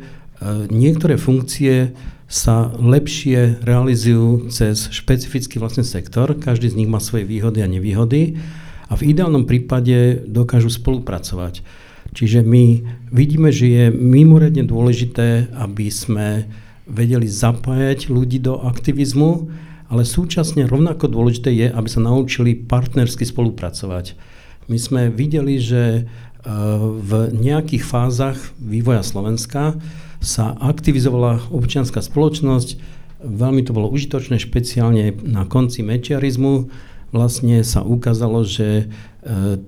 niektoré funkcie sa lepšie realizujú cez špecifický vlastne sektor, každý z nich má svoje výhody a nevýhody a v ideálnom prípade dokážu spolupracovať. Čiže my vidíme, že je mimoriadne dôležité, aby sme vedeli zapájať ľudí do aktivizmu, ale súčasne rovnako dôležité je, aby sa naučili partnersky spolupracovať. My sme videli, že e, v nejakých fázach vývoja Slovenska sa aktivizovala občianská spoločnosť, veľmi to bolo užitočné, špeciálne na konci mečiarizmu, vlastne sa ukázalo, že e,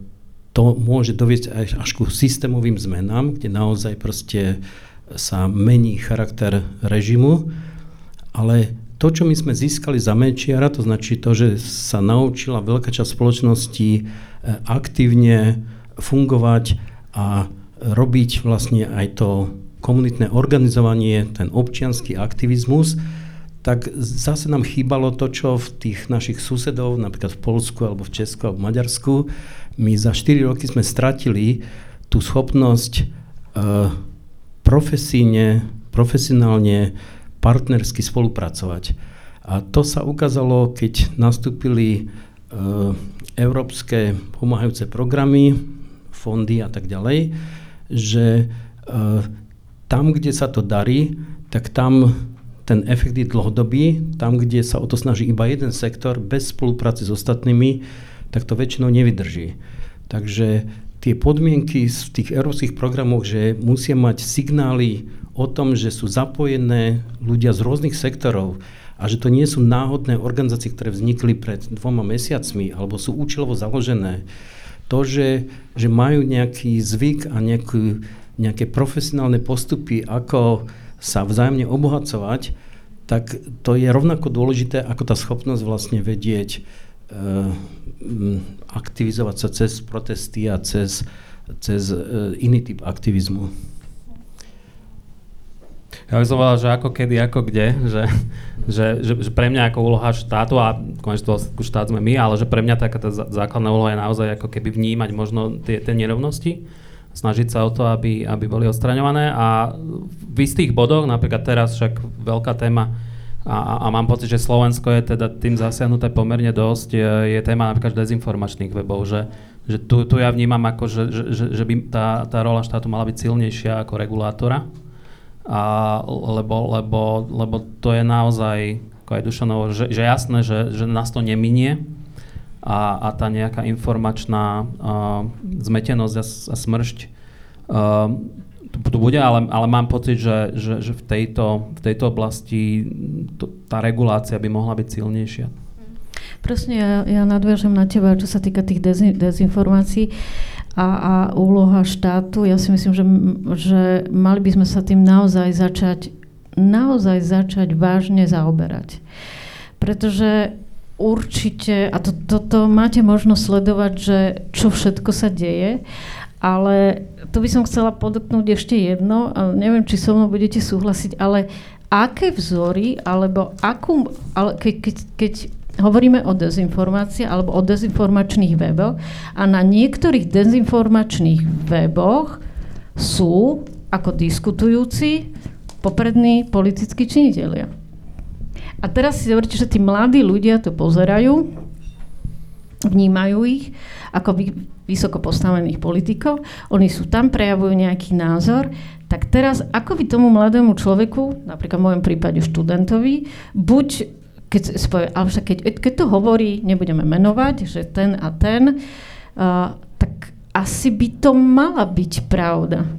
to môže doviesť až, ku systémovým zmenám, kde naozaj proste sa mení charakter režimu, ale to, čo my sme získali za Mečiara, to značí to, že sa naučila veľká časť spoločnosti e, aktívne fungovať a robiť vlastne aj to komunitné organizovanie, ten občianský aktivizmus, tak zase nám chýbalo to, čo v tých našich susedov, napríklad v Polsku alebo v Česku alebo v Maďarsku, my za 4 roky sme stratili tú schopnosť uh, profesíne, profesionálne, partnersky spolupracovať. A to sa ukázalo, keď nastúpili uh, európske pomáhajúce programy, fondy a tak ďalej, že uh, tam, kde sa to darí, tak tam ten efekt je dlhodobý. Tam, kde sa o to snaží iba jeden sektor bez spolupráce s ostatnými, tak to väčšinou nevydrží. Takže tie podmienky v tých európskych programoch, že musia mať signály o tom, že sú zapojené ľudia z rôznych sektorov a že to nie sú náhodné organizácie, ktoré vznikli pred dvoma mesiacmi alebo sú účelovo založené. To, že, že majú nejaký zvyk a nejakú, nejaké profesionálne postupy, ako sa vzájomne obohacovať, tak to je rovnako dôležité ako tá schopnosť vlastne vedieť Eh, aktivizovať sa cez protesty a cez, cez eh, iný typ aktivizmu. Ja by som povedal, že ako kedy, ako kde, že, že, že, že pre mňa ako úloha štátu, a konečne to štát sme my, ale že pre mňa taká tá základná úloha je naozaj ako keby vnímať možno tie, tie nerovnosti, snažiť sa o to, aby, aby boli odstraňované a v istých bodoch, napríklad teraz však veľká téma a, a mám pocit, že Slovensko je teda tým zasiahnuté pomerne dosť. Je, téma napríklad dezinformačných webov, že, že tu, tu ja vnímam ako, že, že, že by tá, tá rola štátu mala byť silnejšia ako regulátora. A, lebo, lebo, lebo to je naozaj, ako aj Dušanovo, že, že jasné, že, že nás to neminie a, a tá nejaká informačná uh, zmetenosť a, a smršť uh, tu bude, ale, ale mám pocit, že, že, že v, tejto, v tejto oblasti to, tá regulácia by mohla byť silnejšia. Presne, ja, ja nadviažem na teba, čo sa týka tých dezin, dezinformácií a, a úloha štátu. Ja si myslím, že, že mali by sme sa tým naozaj začať, naozaj začať vážne zaoberať. Pretože určite, a to, toto to máte možnosť sledovať, že čo všetko sa deje ale tu by som chcela podotknúť ešte jedno, neviem, či so mnou budete súhlasiť, ale aké vzory, alebo akú, ale keď, keď, keď hovoríme o dezinformácii alebo o dezinformačných weboch a na niektorých dezinformačných weboch sú ako diskutujúci poprední politickí činitelia. A teraz si zoberte, že tí mladí ľudia to pozerajú, vnímajú ich ako vy, vysoko postavených politikov, oni sú tam, prejavujú nejaký názor, tak teraz ako by tomu mladému človeku, napríklad v mojom prípade študentovi, buď keď, ale však keď, keď to hovorí, nebudeme menovať, že ten a ten, uh, tak asi by to mala byť pravda.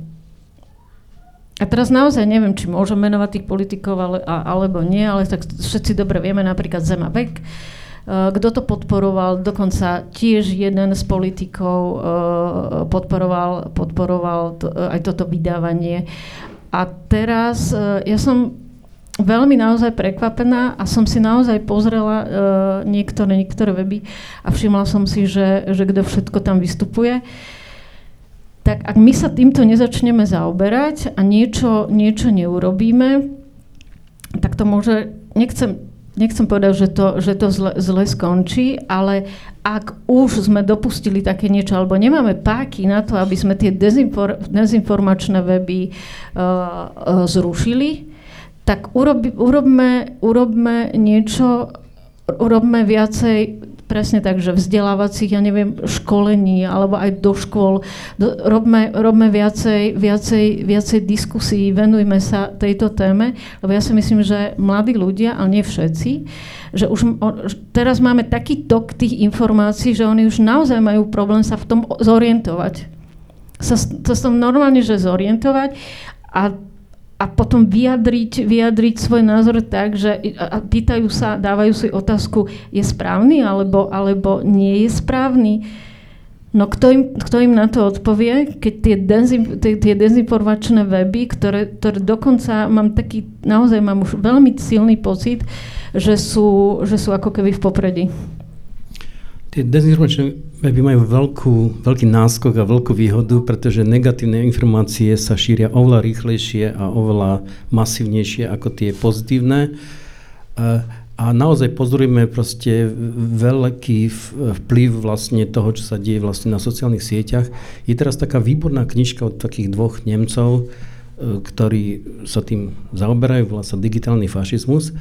A teraz naozaj neviem, či môžem menovať tých politikov ale, alebo nie, ale tak všetci dobre vieme, napríklad Zema Beck, uh, Eh, kto to podporoval, dokonca tiež jeden z politikov eh, podporoval, podporoval eh, aj toto vydávanie. A teraz ja som veľmi naozaj prekvapená a som si naozaj pozrela uh, niektoré, niektoré weby a všimla som si, že, že kto všetko tam vystupuje. Tak ak my sa týmto nezačneme zaoberať a niečo, niečo neurobíme, tak to môže, nechcem nechcem povedať, že to, že to zle, zle skončí, ale ak už sme dopustili také niečo, alebo nemáme páky na to, aby sme tie dezinfor, dezinformačné weby uh, uh, zrušili, tak urobi, urobme, urobme niečo, urobme viacej presne tak, že vzdelávacích, ja neviem, školení alebo aj do škôl. Do, robme, robme viacej, viacej, viacej diskusí, venujme sa tejto téme, lebo ja si myslím, že mladí ľudia, ale nie všetci, že už teraz máme taký tok tých informácií, že oni už naozaj majú problém sa v tom zorientovať. Sa, sa s tom normálne, že zorientovať a a potom vyjadriť, vyjadriť svoj názor tak, že pýtajú sa, dávajú si otázku, je správny alebo, alebo nie je správny. No kto im, kto im na to odpovie, keď tie, dezim, tie, tie dezinformačné weby, ktoré, ktoré dokonca mám taký, naozaj mám už veľmi silný pocit, že sú, že sú ako keby v popredí. Tie dezinformačné weby majú veľkú, veľký náskok a veľkú výhodu, pretože negatívne informácie sa šíria oveľa rýchlejšie a oveľa masívnejšie ako tie pozitívne. A naozaj pozorujeme proste veľký vplyv vlastne toho, čo sa deje vlastne na sociálnych sieťach. Je teraz taká výborná knižka od takých dvoch Nemcov, e, ktorí sa tým zaoberajú, volá sa digitálny fašizmus.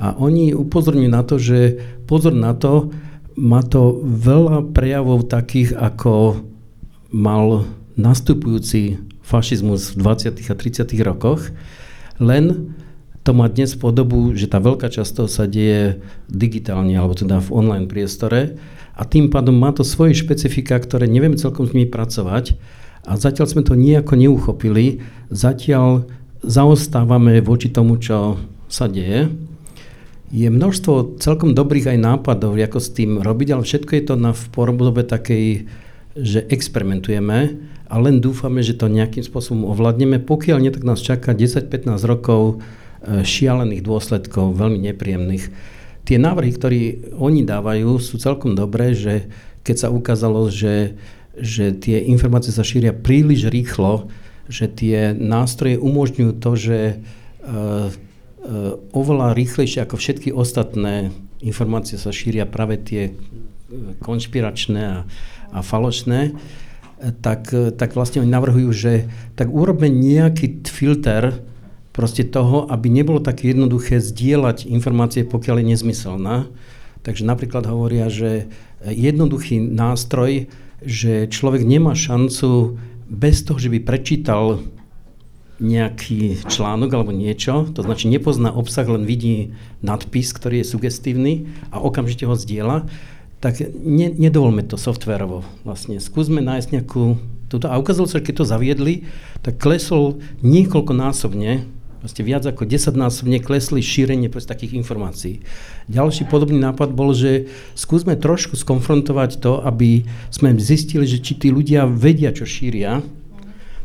A oni upozorňujú na to, že pozor na to, má to veľa prejavov takých, ako mal nastupujúci fašizmus v 20. a 30. rokoch, len to má dnes podobu, že tá veľká časť toho sa deje digitálne, alebo teda v online priestore a tým pádom má to svoje špecifika, ktoré nevieme celkom s nimi pracovať a zatiaľ sme to nejako neuchopili, zatiaľ zaostávame voči tomu, čo sa deje. Je množstvo celkom dobrých aj nápadov, ako s tým robiť, ale všetko je to na v podobe takej, že experimentujeme a len dúfame, že to nejakým spôsobom ovládneme. Pokiaľ nie, tak nás čaká 10-15 rokov E, šialených dôsledkov, veľmi nepríjemných. Tie návrhy, ktoré oni dávajú, sú celkom dobré, že keď sa ukázalo, že, že tie informácie sa šíria príliš rýchlo, že tie nástroje umožňujú to, že uh, oveľa rýchlejšie ako všetky ostatné informácie sa šíria práve tie konšpiračné a, a falošné, tak, tak vlastne oni navrhujú, že tak urobme nejaký filter, proste toho, aby nebolo také jednoduché zdieľať informácie, pokiaľ je nezmyselná. Takže napríklad hovoria, že jednoduchý nástroj, že človek nemá šancu bez toho, že by prečítal nejaký článok alebo niečo, to znači nepozná obsah, len vidí nadpis, ktorý je sugestívny a okamžite ho zdieľa, tak ne, nedovolme to softverovo vlastne. Skúsme nájsť nejakú... Tuto, a ukázalo sa, že keď to zaviedli, tak klesol niekoľkonásobne Proste viac ako 10-násobne klesli šírenie takých informácií. Ďalší podobný nápad bol, že skúsme trošku skonfrontovať to, aby sme zistili, že či tí ľudia vedia, čo šíria.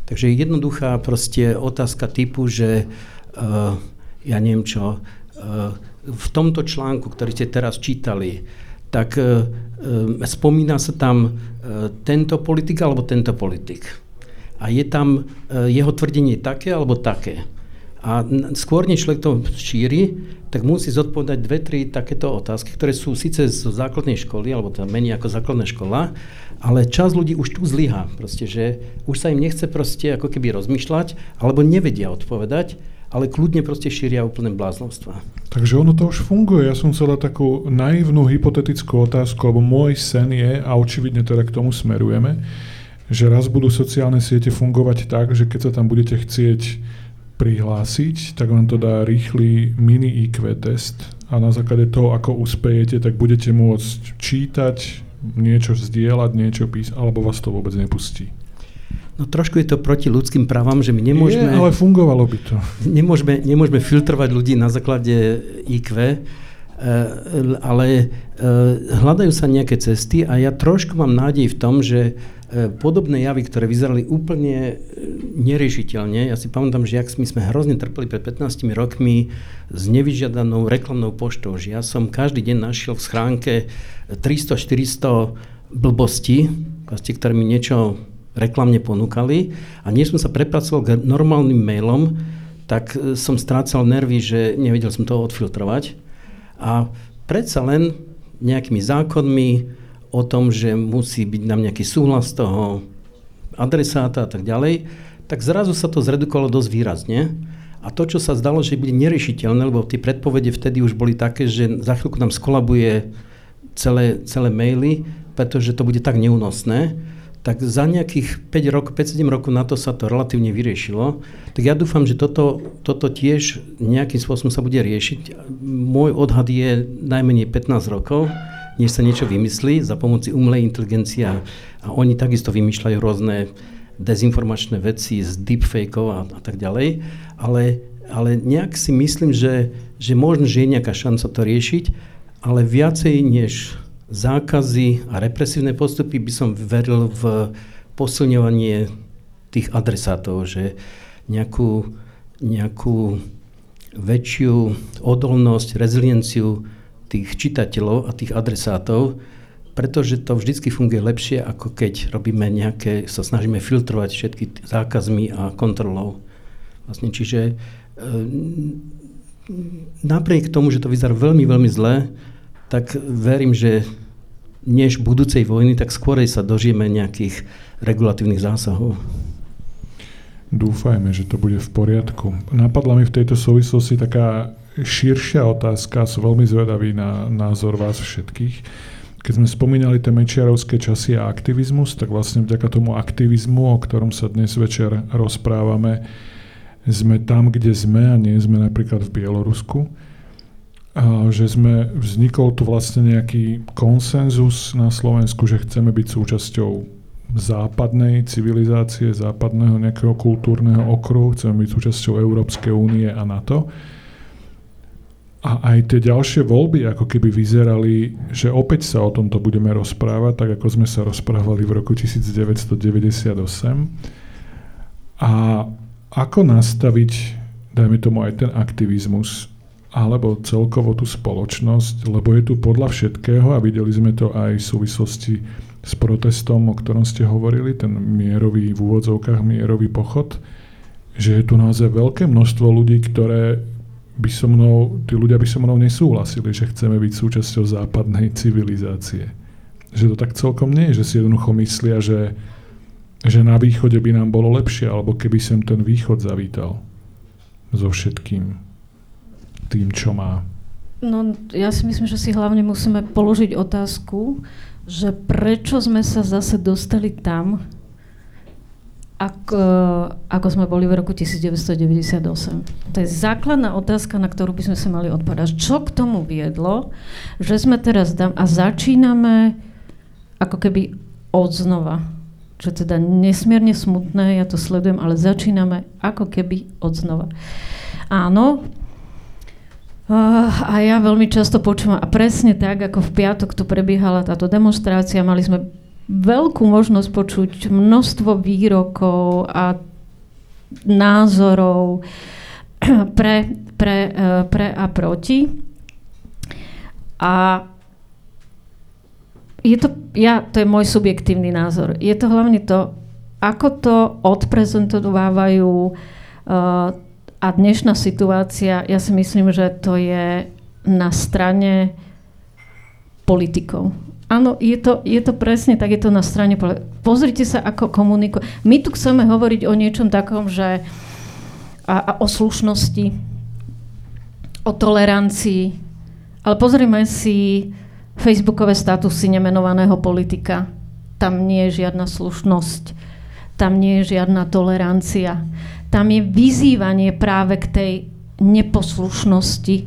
Takže jednoduchá proste otázka typu, že uh, ja neviem čo, uh, v tomto článku, ktorý ste teraz čítali, tak uh, spomína sa tam uh, tento politik alebo tento politik. A je tam uh, jeho tvrdenie také alebo také. A skôr, než človek to šíri, tak musí zodpovedať dve, tri takéto otázky, ktoré sú síce z základnej školy, alebo teda menej ako základná škola, ale čas ľudí už tu zlyhá. Proste, že už sa im nechce proste ako keby rozmýšľať, alebo nevedia odpovedať, ale kľudne proste šíria úplne bláznostva. Takže ono to už funguje. Ja som chcela takú naivnú hypotetickú otázku, lebo môj sen je, a očividne teda k tomu smerujeme, že raz budú sociálne siete fungovať tak, že keď sa tam budete chcieť prihlásiť, tak vám to dá rýchly mini IQ test a na základe toho, ako uspejete, tak budete môcť čítať, niečo zdieľať, niečo písať, alebo vás to vôbec nepustí. No trošku je to proti ľudským právam, že my nemôžeme... Je, ale fungovalo by to. (laughs) Nemôžeme, nemôžeme filtrovať ľudí na základe IQ, ale eh, hľadajú sa nejaké cesty a ja trošku mám nádej v tom, že E, podobné javy, ktoré vyzerali úplne neriešiteľne. Ja si pamätám, že my sme hrozne trpeli pred 15 rokmi s nevyžiadanou reklamnou poštou, že ja som každý deň našiel v schránke 300-400 blbostí, ktoré mi niečo reklamne ponúkali a než som sa prepracoval k normálnym mailom, tak som strácal nervy, že nevedel som toho odfiltrovať. A predsa len nejakými zákonmi, o tom, že musí byť nám nejaký súhlas toho adresáta a tak ďalej, tak zrazu sa to zredukovalo dosť výrazne. A to, čo sa zdalo, že bude neriešiteľné, lebo tie predpovede vtedy už boli také, že za chvíľku nám skolabuje celé, celé maily, pretože to bude tak neúnosné, tak za nejakých 5 rokov, 5-7 rokov na to sa to relatívne vyriešilo. Tak ja dúfam, že toto, toto tiež nejakým spôsobom sa bude riešiť. Môj odhad je najmenej 15 rokov než sa niečo vymyslí za pomoci umelej inteligencie a oni takisto vymýšľajú rôzne dezinformačné veci z deepfakeov a, a tak ďalej, ale, ale nejak si myslím, že, že možno, že je nejaká šanca to riešiť, ale viacej než zákazy a represívne postupy by som veril v posilňovanie tých adresátov, že nejakú, nejakú väčšiu odolnosť, rezilienciu tých čitateľov a tých adresátov, pretože to vždycky funguje lepšie, ako keď robíme nejaké, sa snažíme filtrovať všetky zákazmi a kontrolou. Vlastne, čiže e, napriek tomu, že to vyzerá veľmi, veľmi zle, tak verím, že než budúcej vojny, tak skôrej sa dožijeme nejakých regulatívnych zásahov. Dúfajme, že to bude v poriadku. Napadla mi v tejto súvislosti taká širšia otázka, som veľmi zvedavý na názor vás všetkých. Keď sme spomínali tie mečiarovské časy a aktivizmus, tak vlastne vďaka tomu aktivizmu, o ktorom sa dnes večer rozprávame, sme tam, kde sme a nie sme napríklad v Bielorusku. Že sme, vznikol tu vlastne nejaký konsenzus na Slovensku, že chceme byť súčasťou západnej civilizácie, západného nejakého kultúrneho okruhu, chceme byť súčasťou Európskej únie a NATO. A aj tie ďalšie voľby ako keby vyzerali, že opäť sa o tomto budeme rozprávať, tak ako sme sa rozprávali v roku 1998. A ako nastaviť, dajme tomu aj ten aktivizmus, alebo celkovo tú spoločnosť, lebo je tu podľa všetkého, a videli sme to aj v súvislosti s protestom, o ktorom ste hovorili, ten mierový, v úvodzovkách mierový pochod, že je tu naozaj veľké množstvo ľudí, ktoré by so mnou, tí ľudia by so mnou nesúhlasili, že chceme byť súčasťou západnej civilizácie. Že to tak celkom nie je, že si jednoducho myslia, že, že na východe by nám bolo lepšie, alebo keby sem ten východ zavítal so všetkým tým, čo má. No, ja si myslím, že si hlavne musíme položiť otázku, že prečo sme sa zase dostali tam, ako, ako sme boli v roku 1998. To je základná otázka, na ktorú by sme sa mali odpadať. Čo k tomu viedlo, že sme teraz dám a začíname ako keby od znova. Čo teda nesmierne smutné, ja to sledujem, ale začíname ako keby od znova. Áno, a ja veľmi často počúvam, a presne tak, ako v piatok tu prebiehala táto demonstrácia, mali sme veľkú možnosť počuť množstvo výrokov a názorov (clears throat) pre, pre, eh, pre a proti. A je to, ja, to je môj subjektívny názor. Je to hlavne to, ako to odprezentovávajú uh, a dnešná situácia, ja si myslím, že to je na strane politikov. Áno, je to, je to presne tak, je to na strane. Pozrite sa, ako komunikuje. My tu chceme hovoriť o niečom takom, že a, a o slušnosti, o tolerancii, ale pozrime si facebookové statusy nemenovaného politika. Tam nie je žiadna slušnosť, tam nie je žiadna tolerancia. Tam je vyzývanie práve k tej neposlušnosti.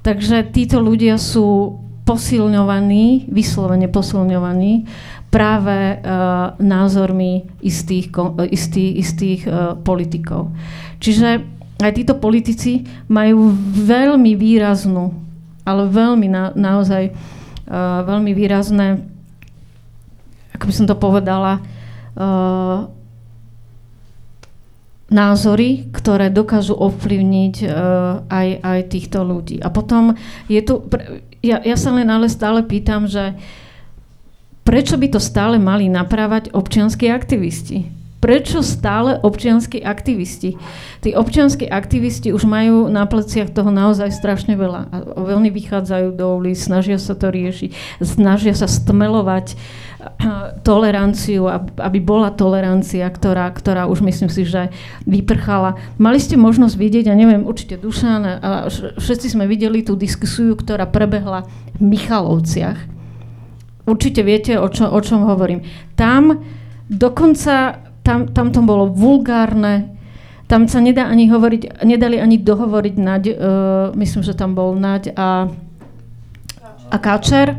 Takže títo ľudia sú posilňovaný, vyslovene posilňovaný práve uh, názormi istých, istých, istých uh, politikov. Čiže aj títo politici majú veľmi výraznú, ale veľmi na, naozaj uh, veľmi výrazné, ako by som to povedala, uh, názory, ktoré dokážu ovplyvniť uh, aj, aj týchto ľudí. A potom je tu, ja, ja sa len ale stále pýtam, že prečo by to stále mali naprávať občianskí aktivisti? Prečo stále občianskí aktivisti? Tí občianskí aktivisti už majú na pleciach toho naozaj strašne veľa. A veľmi vychádzajú do ulic, snažia sa to riešiť, snažia sa stmelovať toleranciu, aby bola tolerancia, ktorá, ktorá už myslím si, že vyprchala. Mali ste možnosť vidieť, ja neviem, určite Dušan, a všetci sme videli tú diskusiu, ktorá prebehla v Michalovciach. Určite viete, o, čo, o čom hovorím. Tam dokonca tam, tam to bolo vulgárne, tam sa nedá ani hovoriť, nedali ani dohovoriť Naď, uh, myslím, že tam bol Naď a, a Káčer.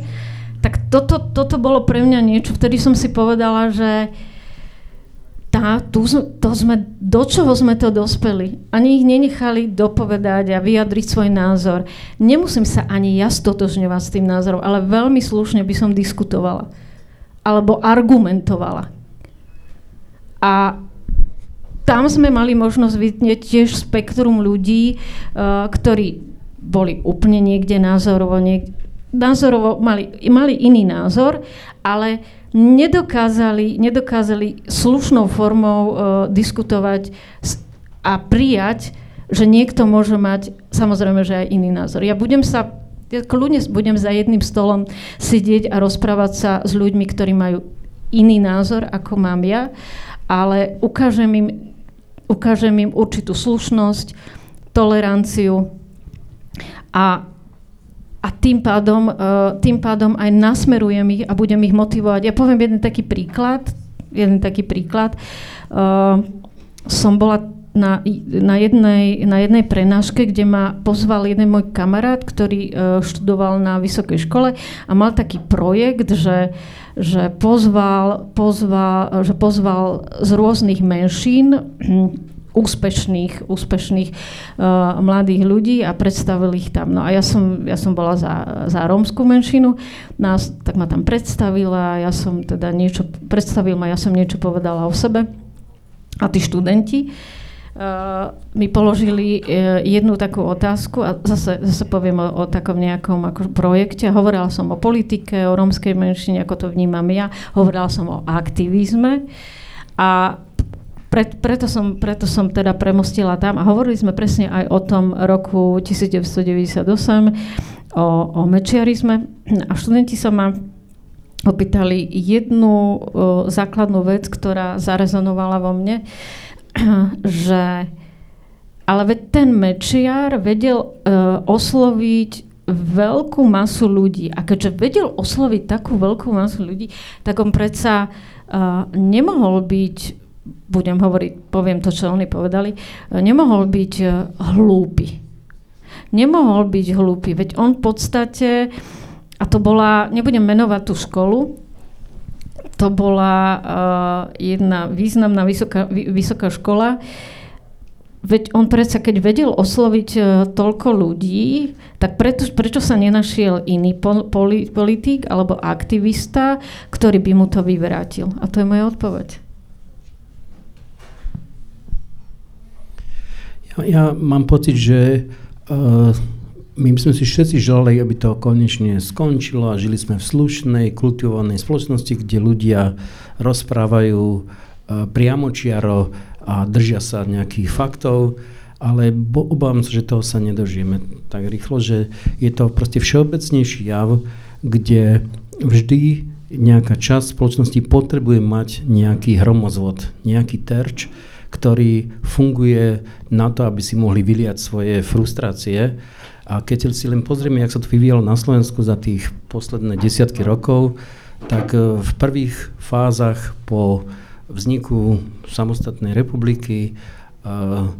Tak toto, toto bolo pre mňa niečo, vtedy som si povedala, že tá, tu, to sme, do čoho sme to dospeli? Ani ich nenechali dopovedať a vyjadriť svoj názor. Nemusím sa ani ja stotožňovať s tým názorom, ale veľmi slušne by som diskutovala. Alebo argumentovala. A tam sme mali možnosť vidieť tiež spektrum ľudí, uh, ktorí boli úplne niekde názorovo, niek- názorovo mali, mali iný názor, ale nedokázali, nedokázali slušnou formou uh, diskutovať a prijať, že niekto môže mať samozrejme, že aj iný názor. Ja budem sa, ja kľudne budem za jedným stolom sedieť a rozprávať sa s ľuďmi, ktorí majú iný názor, ako mám ja, ale ukážem im, ukážem im určitú slušnosť, toleranciu a a tým pádom, uh, tým pádom aj nasmerujem ich a budem ich motivovať. Ja poviem jeden taký príklad. Jeden taký príklad. Uh, som bola na, na, jednej, na jednej prenáške, kde ma pozval jeden môj kamarát, ktorý uh, študoval na vysokej škole a mal taký projekt, že, že, pozval, pozval, že pozval z rôznych menšín (clears throat) úspešných, úspešných uh, mladých ľudí a predstavili ich tam. No a ja som, ja som bola za, za rómskú menšinu, nás, tak ma tam predstavila, ja som teda niečo, predstavil ma, ja som niečo povedala o sebe a tí študenti uh, mi položili uh, jednu takú otázku a zase, zase poviem o, o takom nejakom ako projekte. Hovorila som o politike, o rómskej menšine, ako to vnímam ja. Hovorila som o aktivizme a pre, preto, som, preto som teda premostila tam a hovorili sme presne aj o tom roku 1998, o, o mečiarizme a študenti sa ma opýtali jednu o, základnú vec, ktorá zarezonovala vo mne, (clears throat) že ale ten mečiar vedel uh, osloviť veľkú masu ľudí. A keďže vedel osloviť takú veľkú masu ľudí, tak on predsa uh, nemohol byť budem hovoriť, poviem to, čo oni povedali, nemohol byť e, hlúpy. Nemohol byť hlúpy, veď on v podstate, a to bola, nebudem menovať tú školu, to bola uh, jedna významná vysoká, vysoká škola, Veď on predsa, keď vedel osloviť uh, toľko ľudí, tak preto, prečo sa nenašiel iný poli, politik alebo aktivista, ktorý by mu to vyvrátil? A to je moja odpoveď. Ja mám pocit, že uh, my sme si všetci želali, aby to konečne skončilo a žili sme v slušnej, kultivovanej spoločnosti, kde ľudia rozprávajú uh, priamočiaro a držia sa nejakých faktov, ale bo, obávam sa, že toho sa nedožijeme tak rýchlo, že je to proste všeobecnejší jav, kde vždy nejaká časť spoločnosti potrebuje mať nejaký hromozvod, nejaký terč, ktorý funguje na to, aby si mohli vyliať svoje frustrácie. A keď si len pozrieme, jak sa to vyvíjalo na Slovensku za tých posledné desiatky rokov, tak e, v prvých fázach po vzniku samostatnej republiky uh,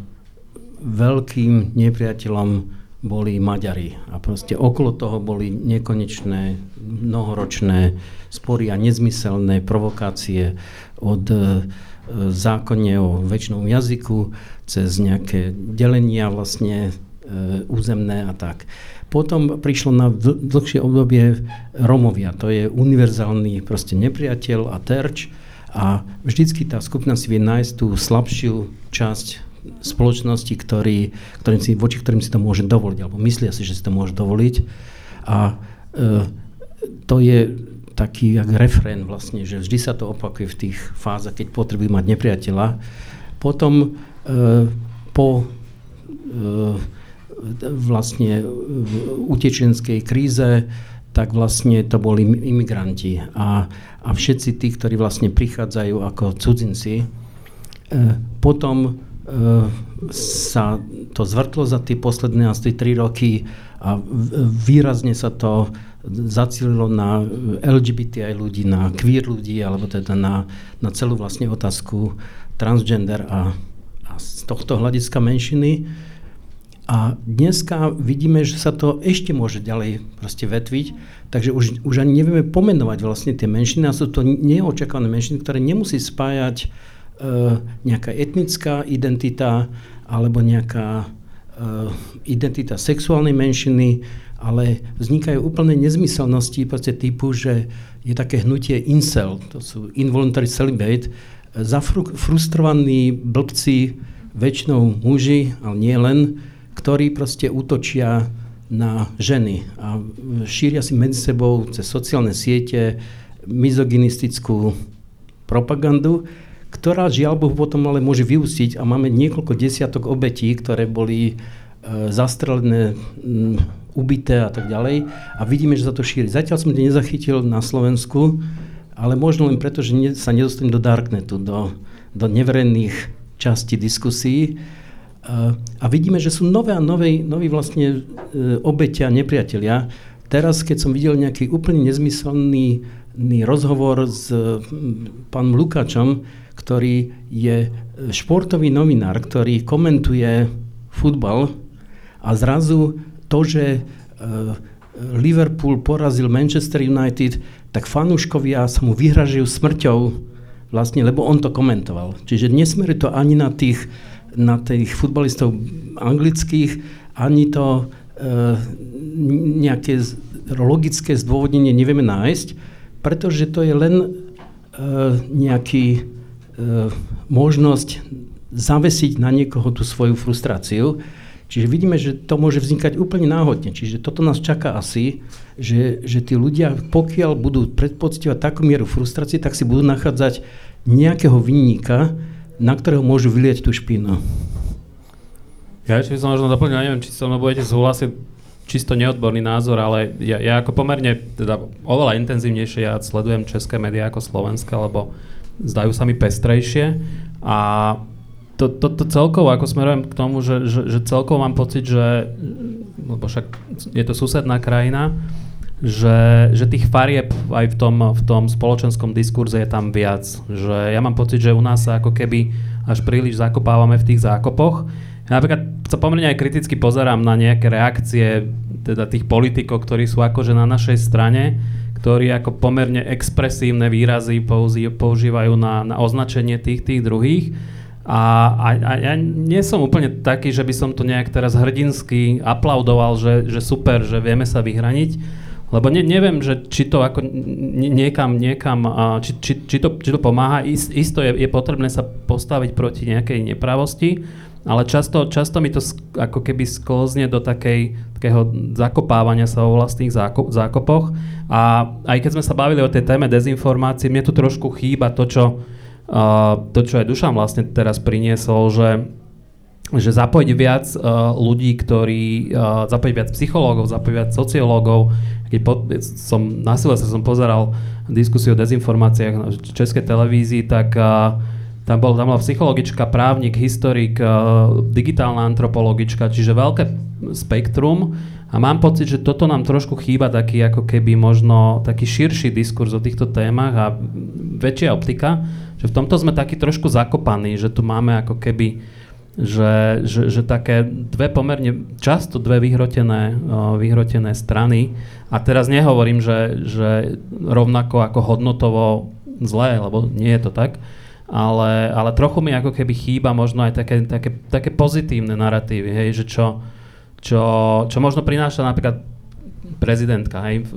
veľkým nepriateľom boli Maďari. A proste okolo toho boli nekonečné, mnohoročné spory a nezmyselné provokácie od uh, zákonne o väčšinom jazyku, cez nejaké delenia vlastne e, územné a tak. Potom prišlo na dlhšie obdobie Romovia. To je univerzálny proste nepriateľ a terč a vždycky tá skupina si vie nájsť tú slabšiu časť spoločnosti, ktorý, ktorým si, voči ktorým si to môže dovoliť, alebo myslia si, že si to môže dovoliť. A e, to je taký jak refrén vlastne, že vždy sa to opakuje v tých fázach, keď potrebujú mať nepriateľa. Potom e, po e, vlastne v utečenskej kríze, tak vlastne to boli imigranti a, a všetci tí, ktorí vlastne prichádzajú ako cudzinci. E, potom e, sa to zvrtlo za tie posledné asi 3 roky a výrazne sa to zacílilo na LGBT aj ľudí, na queer ľudí, alebo teda na, na celú vlastne otázku transgender a, a z tohto hľadiska menšiny. A dneska vidíme, že sa to ešte môže ďalej proste vetviť, takže už, už ani nevieme pomenovať vlastne tie menšiny a sú to neočakávané menšiny, ktoré nemusí spájať nejaká etnická identita alebo nejaká identita sexuálnej menšiny, ale vznikajú úplne nezmyselnosti proste typu, že je také hnutie incel, to sú involuntary celibate, zafrustrovaní blbci, väčšinou muži, ale nie len, ktorí proste útočia na ženy a šíria si medzi sebou cez sociálne siete mizogynistickú propagandu, ktorá žiaľ Bohu potom ale môže vyústiť a máme niekoľko desiatok obetí, ktoré boli e, zastrelené, m, ubité a tak ďalej a vidíme, že sa to šíri. Zatiaľ som to nezachytil na Slovensku, ale možno len preto, že sa nedostanem do darknetu, do, do neverejných častí diskusí. A vidíme, že sú nové a nové, noví vlastne uh, obeťa, nepriatelia. Teraz, keď som videl nejaký úplne nezmyselný rozhovor s pánom Lukáčom, ktorý je športový novinár, ktorý komentuje futbal a zrazu to, že Liverpool porazil Manchester United, tak fanúškovia sa mu vyhražujú smrťou, vlastne, lebo on to komentoval. Čiže nesmeruje to ani na tých, na tých futbalistov anglických, ani to e, nejaké logické zdôvodnenie nevieme nájsť, pretože to je len e, nejaký e, možnosť zavesiť na niekoho tú svoju frustráciu. Čiže vidíme, že to môže vznikať úplne náhodne. Čiže toto nás čaká asi, že, že tí ľudia, pokiaľ budú predpoctivať takú mieru frustrácie, tak si budú nachádzať nejakého vinníka, na ktorého môžu vylieť tú špínu. Ja ešte by som možno doplnil, neviem, či so mnou budete súhlasiť, čisto neodborný názor, ale ja, ja ako pomerne, teda oveľa intenzívnejšie ja sledujem české médiá ako slovenské, lebo zdajú sa mi pestrejšie a to, to, to celkovo, ako smerujem k tomu, že, že, že celkovo mám pocit, že, lebo však je to susedná krajina, že, že tých farieb aj v tom, v tom spoločenskom diskurze je tam viac. Že ja mám pocit, že u nás sa ako keby až príliš zakopávame v tých zákopoch. Ja napríklad sa pomerne aj kriticky pozerám na nejaké reakcie teda tých politikov, ktorí sú akože na našej strane, ktorí ako pomerne expresívne výrazy používajú na, na označenie tých, tých druhých a, a, a ja nie som úplne taký, že by som to nejak teraz hrdinsky aplaudoval, že, že super, že vieme sa vyhraniť, lebo ne, neviem, že či to ako niekam, niekam, či, či, či, to, či to pomáha. Ist, isto je, je potrebné sa postaviť proti nejakej nepravosti, ale často, často mi to ako keby sklzne do takej, takého zakopávania sa vo vlastných zákop, zákopoch. A aj keď sme sa bavili o tej téme dezinformácií, mne tu trošku chýba to, čo Uh, to, čo aj Dušan vlastne teraz priniesol, že, že zapojiť viac uh, ľudí, ktorí, uh, zapojiť viac psychológov, zapojiť viac sociológov. Keď po, som, na Silvestre som pozeral diskusiu o dezinformáciách na českej televízii, tak uh, tam, bol, tam bola psychologička, právnik, historik, uh, digitálna antropologička, čiže veľké spektrum. A mám pocit, že toto nám trošku chýba taký ako keby možno taký širší diskurs o týchto témach a väčšia optika že v tomto sme takí trošku zakopaní, že tu máme ako keby že, že, že také dve pomerne, často dve vyhrotené, vyhrotené strany a teraz nehovorím, že, že rovnako ako hodnotovo zlé, lebo nie je to tak, ale, ale trochu mi ako keby chýba možno aj také, také, také pozitívne narratívy, hej, že čo, čo, čo možno prináša napríklad prezidentka, hej, v,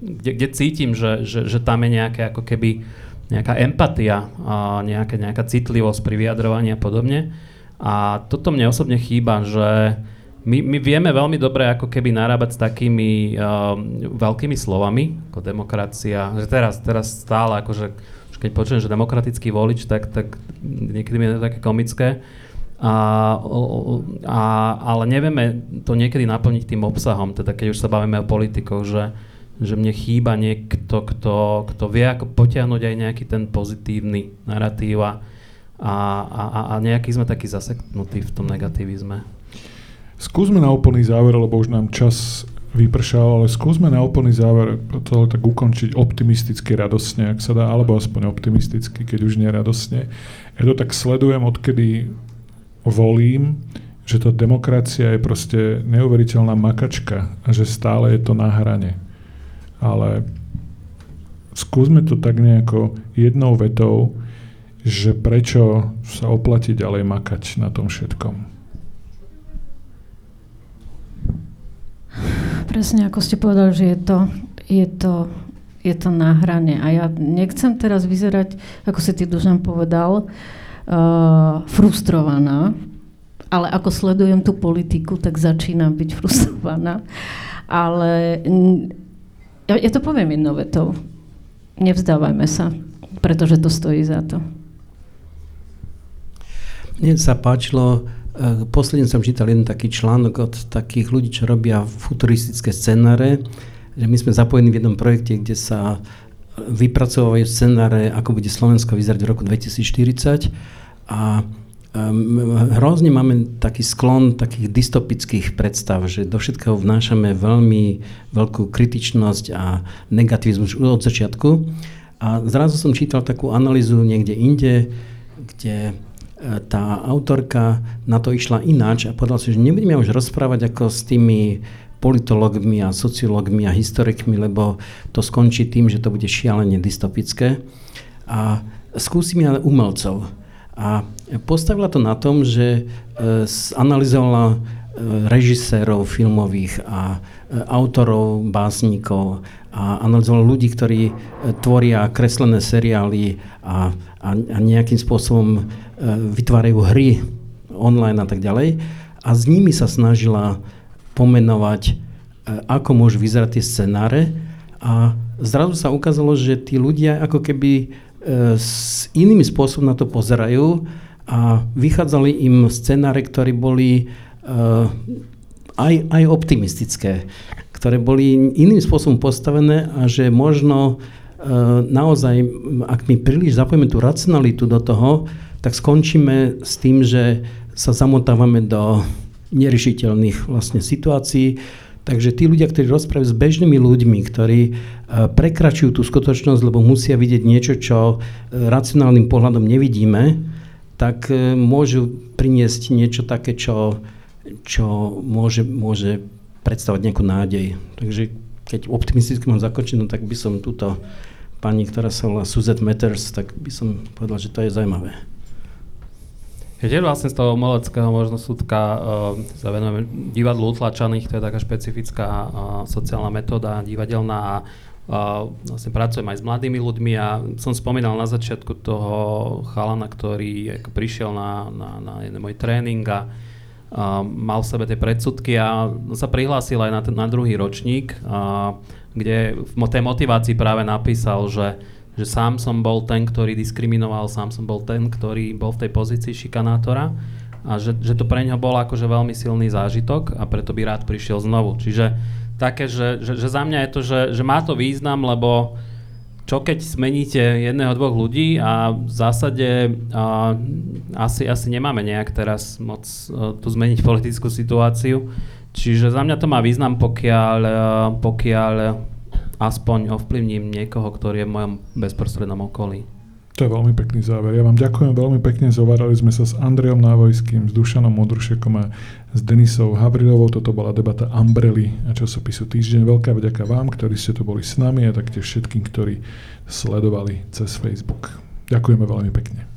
kde, kde cítim, že, že, že tam je nejaké ako keby nejaká empatia, a nejaká, nejaká citlivosť pri vyjadrovaní a podobne. A toto mne osobne chýba, že my, my vieme veľmi dobre ako keby narábať s takými uh, veľkými slovami, ako demokracia, že teraz, teraz stále akože, keď počujem, že demokratický volič, tak, tak niekedy mi je to také komické. A, a, ale nevieme to niekedy naplniť tým obsahom, teda keď už sa bavíme o politikoch, že, že mne chýba niekto, kto, kto vie ako potiahnuť aj nejaký ten pozitívny narratív a, a, a, a nejaký sme takí zaseknutí v tom negativizme. Skúsme na úplný záver, lebo už nám čas vypršal, ale skúsme na úplný záver to tak ukončiť optimisticky, radosne, ak sa dá, alebo aspoň optimisticky, keď už nie radosne. Ja to tak sledujem, odkedy volím, že tá demokracia je proste neuveriteľná makačka a že stále je to na hrane ale skúsme to tak nejako jednou vetou, že prečo sa oplatí ďalej makať na tom všetkom. Presne ako ste povedali, že je to, je to, je to na hrane. A ja nechcem teraz vyzerať, ako si ty Dužan povedal, uh, frustrovaná, ale ako sledujem tú politiku, tak začínam byť frustrovaná. Ale ja, ja to poviem jednou vetou. Nevzdávajme sa, pretože to stojí za to. Mne sa páčilo, e, posledne som čítal jeden taký článok od takých ľudí, čo robia futuristické scenáre, že my sme zapojení v jednom projekte, kde sa vypracovajú scenáre, ako bude Slovensko vyzerať v roku 2040 a hrozne máme taký sklon takých dystopických predstav, že do všetkého vnášame veľmi veľkú kritičnosť a negativizmus od začiatku. A zrazu som čítal takú analýzu niekde inde, kde tá autorka na to išla ináč a povedala si, že nebudeme už rozprávať ako s tými politologmi a sociológmi a historikmi, lebo to skončí tým, že to bude šialene dystopické. A skúsim ja umelcov. A postavila to na tom, že e, analyzovala e, režisérov filmových a e, autorov, básnikov a analyzovala ľudí, ktorí tvoria kreslené seriály a, a, a nejakým spôsobom vytvárajú hry online a tak ďalej. A s nimi sa snažila pomenovať, ako môžu vyzerať tie scenáre. A zrazu sa ukázalo, že tí ľudia ako keby s iným spôsobom na to pozerajú a vychádzali im scenáre, ktoré boli aj, aj optimistické, ktoré boli iným spôsobom postavené a že možno uh, naozaj, ak my príliš zapojíme tú racionalitu do toho, tak skončíme s tým, že sa zamotávame do neriešiteľných vlastne situácií, Takže tí ľudia, ktorí rozprávajú s bežnými ľuďmi, ktorí e, prekračujú tú skutočnosť, lebo musia vidieť niečo, čo e, racionálnym pohľadom nevidíme, tak e, môžu priniesť niečo také, čo, čo môže, môže predstavovať nejakú nádej. Takže keď optimisticky mám zakončiť, no tak by som túto pani, ktorá sa volá Suzette Matters, tak by som povedal, že to je zaujímavé. Ja tiež vlastne z toho umeleckého možno súdka uh, sa venujeme divadlu utlačaných, to je taká špecifická uh, sociálna metóda divadelná a uh, vlastne pracujem aj s mladými ľuďmi a som spomínal na začiatku toho chalana, ktorý prišiel na, na, na jeden môj tréning a mal v sebe tie predsudky a sa prihlásil aj na, ten, na druhý ročník, uh, kde v tej motivácii práve napísal, že že sám som bol ten, ktorý diskriminoval, sám som bol ten, ktorý bol v tej pozícii šikanátora a že, že to pre neho bol akože veľmi silný zážitok a preto by rád prišiel znovu. Čiže také, že, že, že za mňa je to, že, že má to význam, lebo čo keď zmeníte jedného, dvoch ľudí a v zásade a, asi, asi nemáme nejak teraz moc a, tu zmeniť (laughs) politickú situáciu. Čiže za mňa to má význam, pokiaľ, pokiaľ aspoň ovplyvním niekoho, ktorý je v mojom bezprostrednom okolí. To je veľmi pekný záver. Ja vám ďakujem veľmi pekne. Zovárali sme sa s Andrejom Návojským, s Dušanom Modrušekom a s Denisou Havrilovou. Toto bola debata Umbrely a časopisu Týždeň. Veľká vďaka vám, ktorí ste tu boli s nami a taktiež všetkým, ktorí sledovali cez Facebook. Ďakujeme veľmi pekne.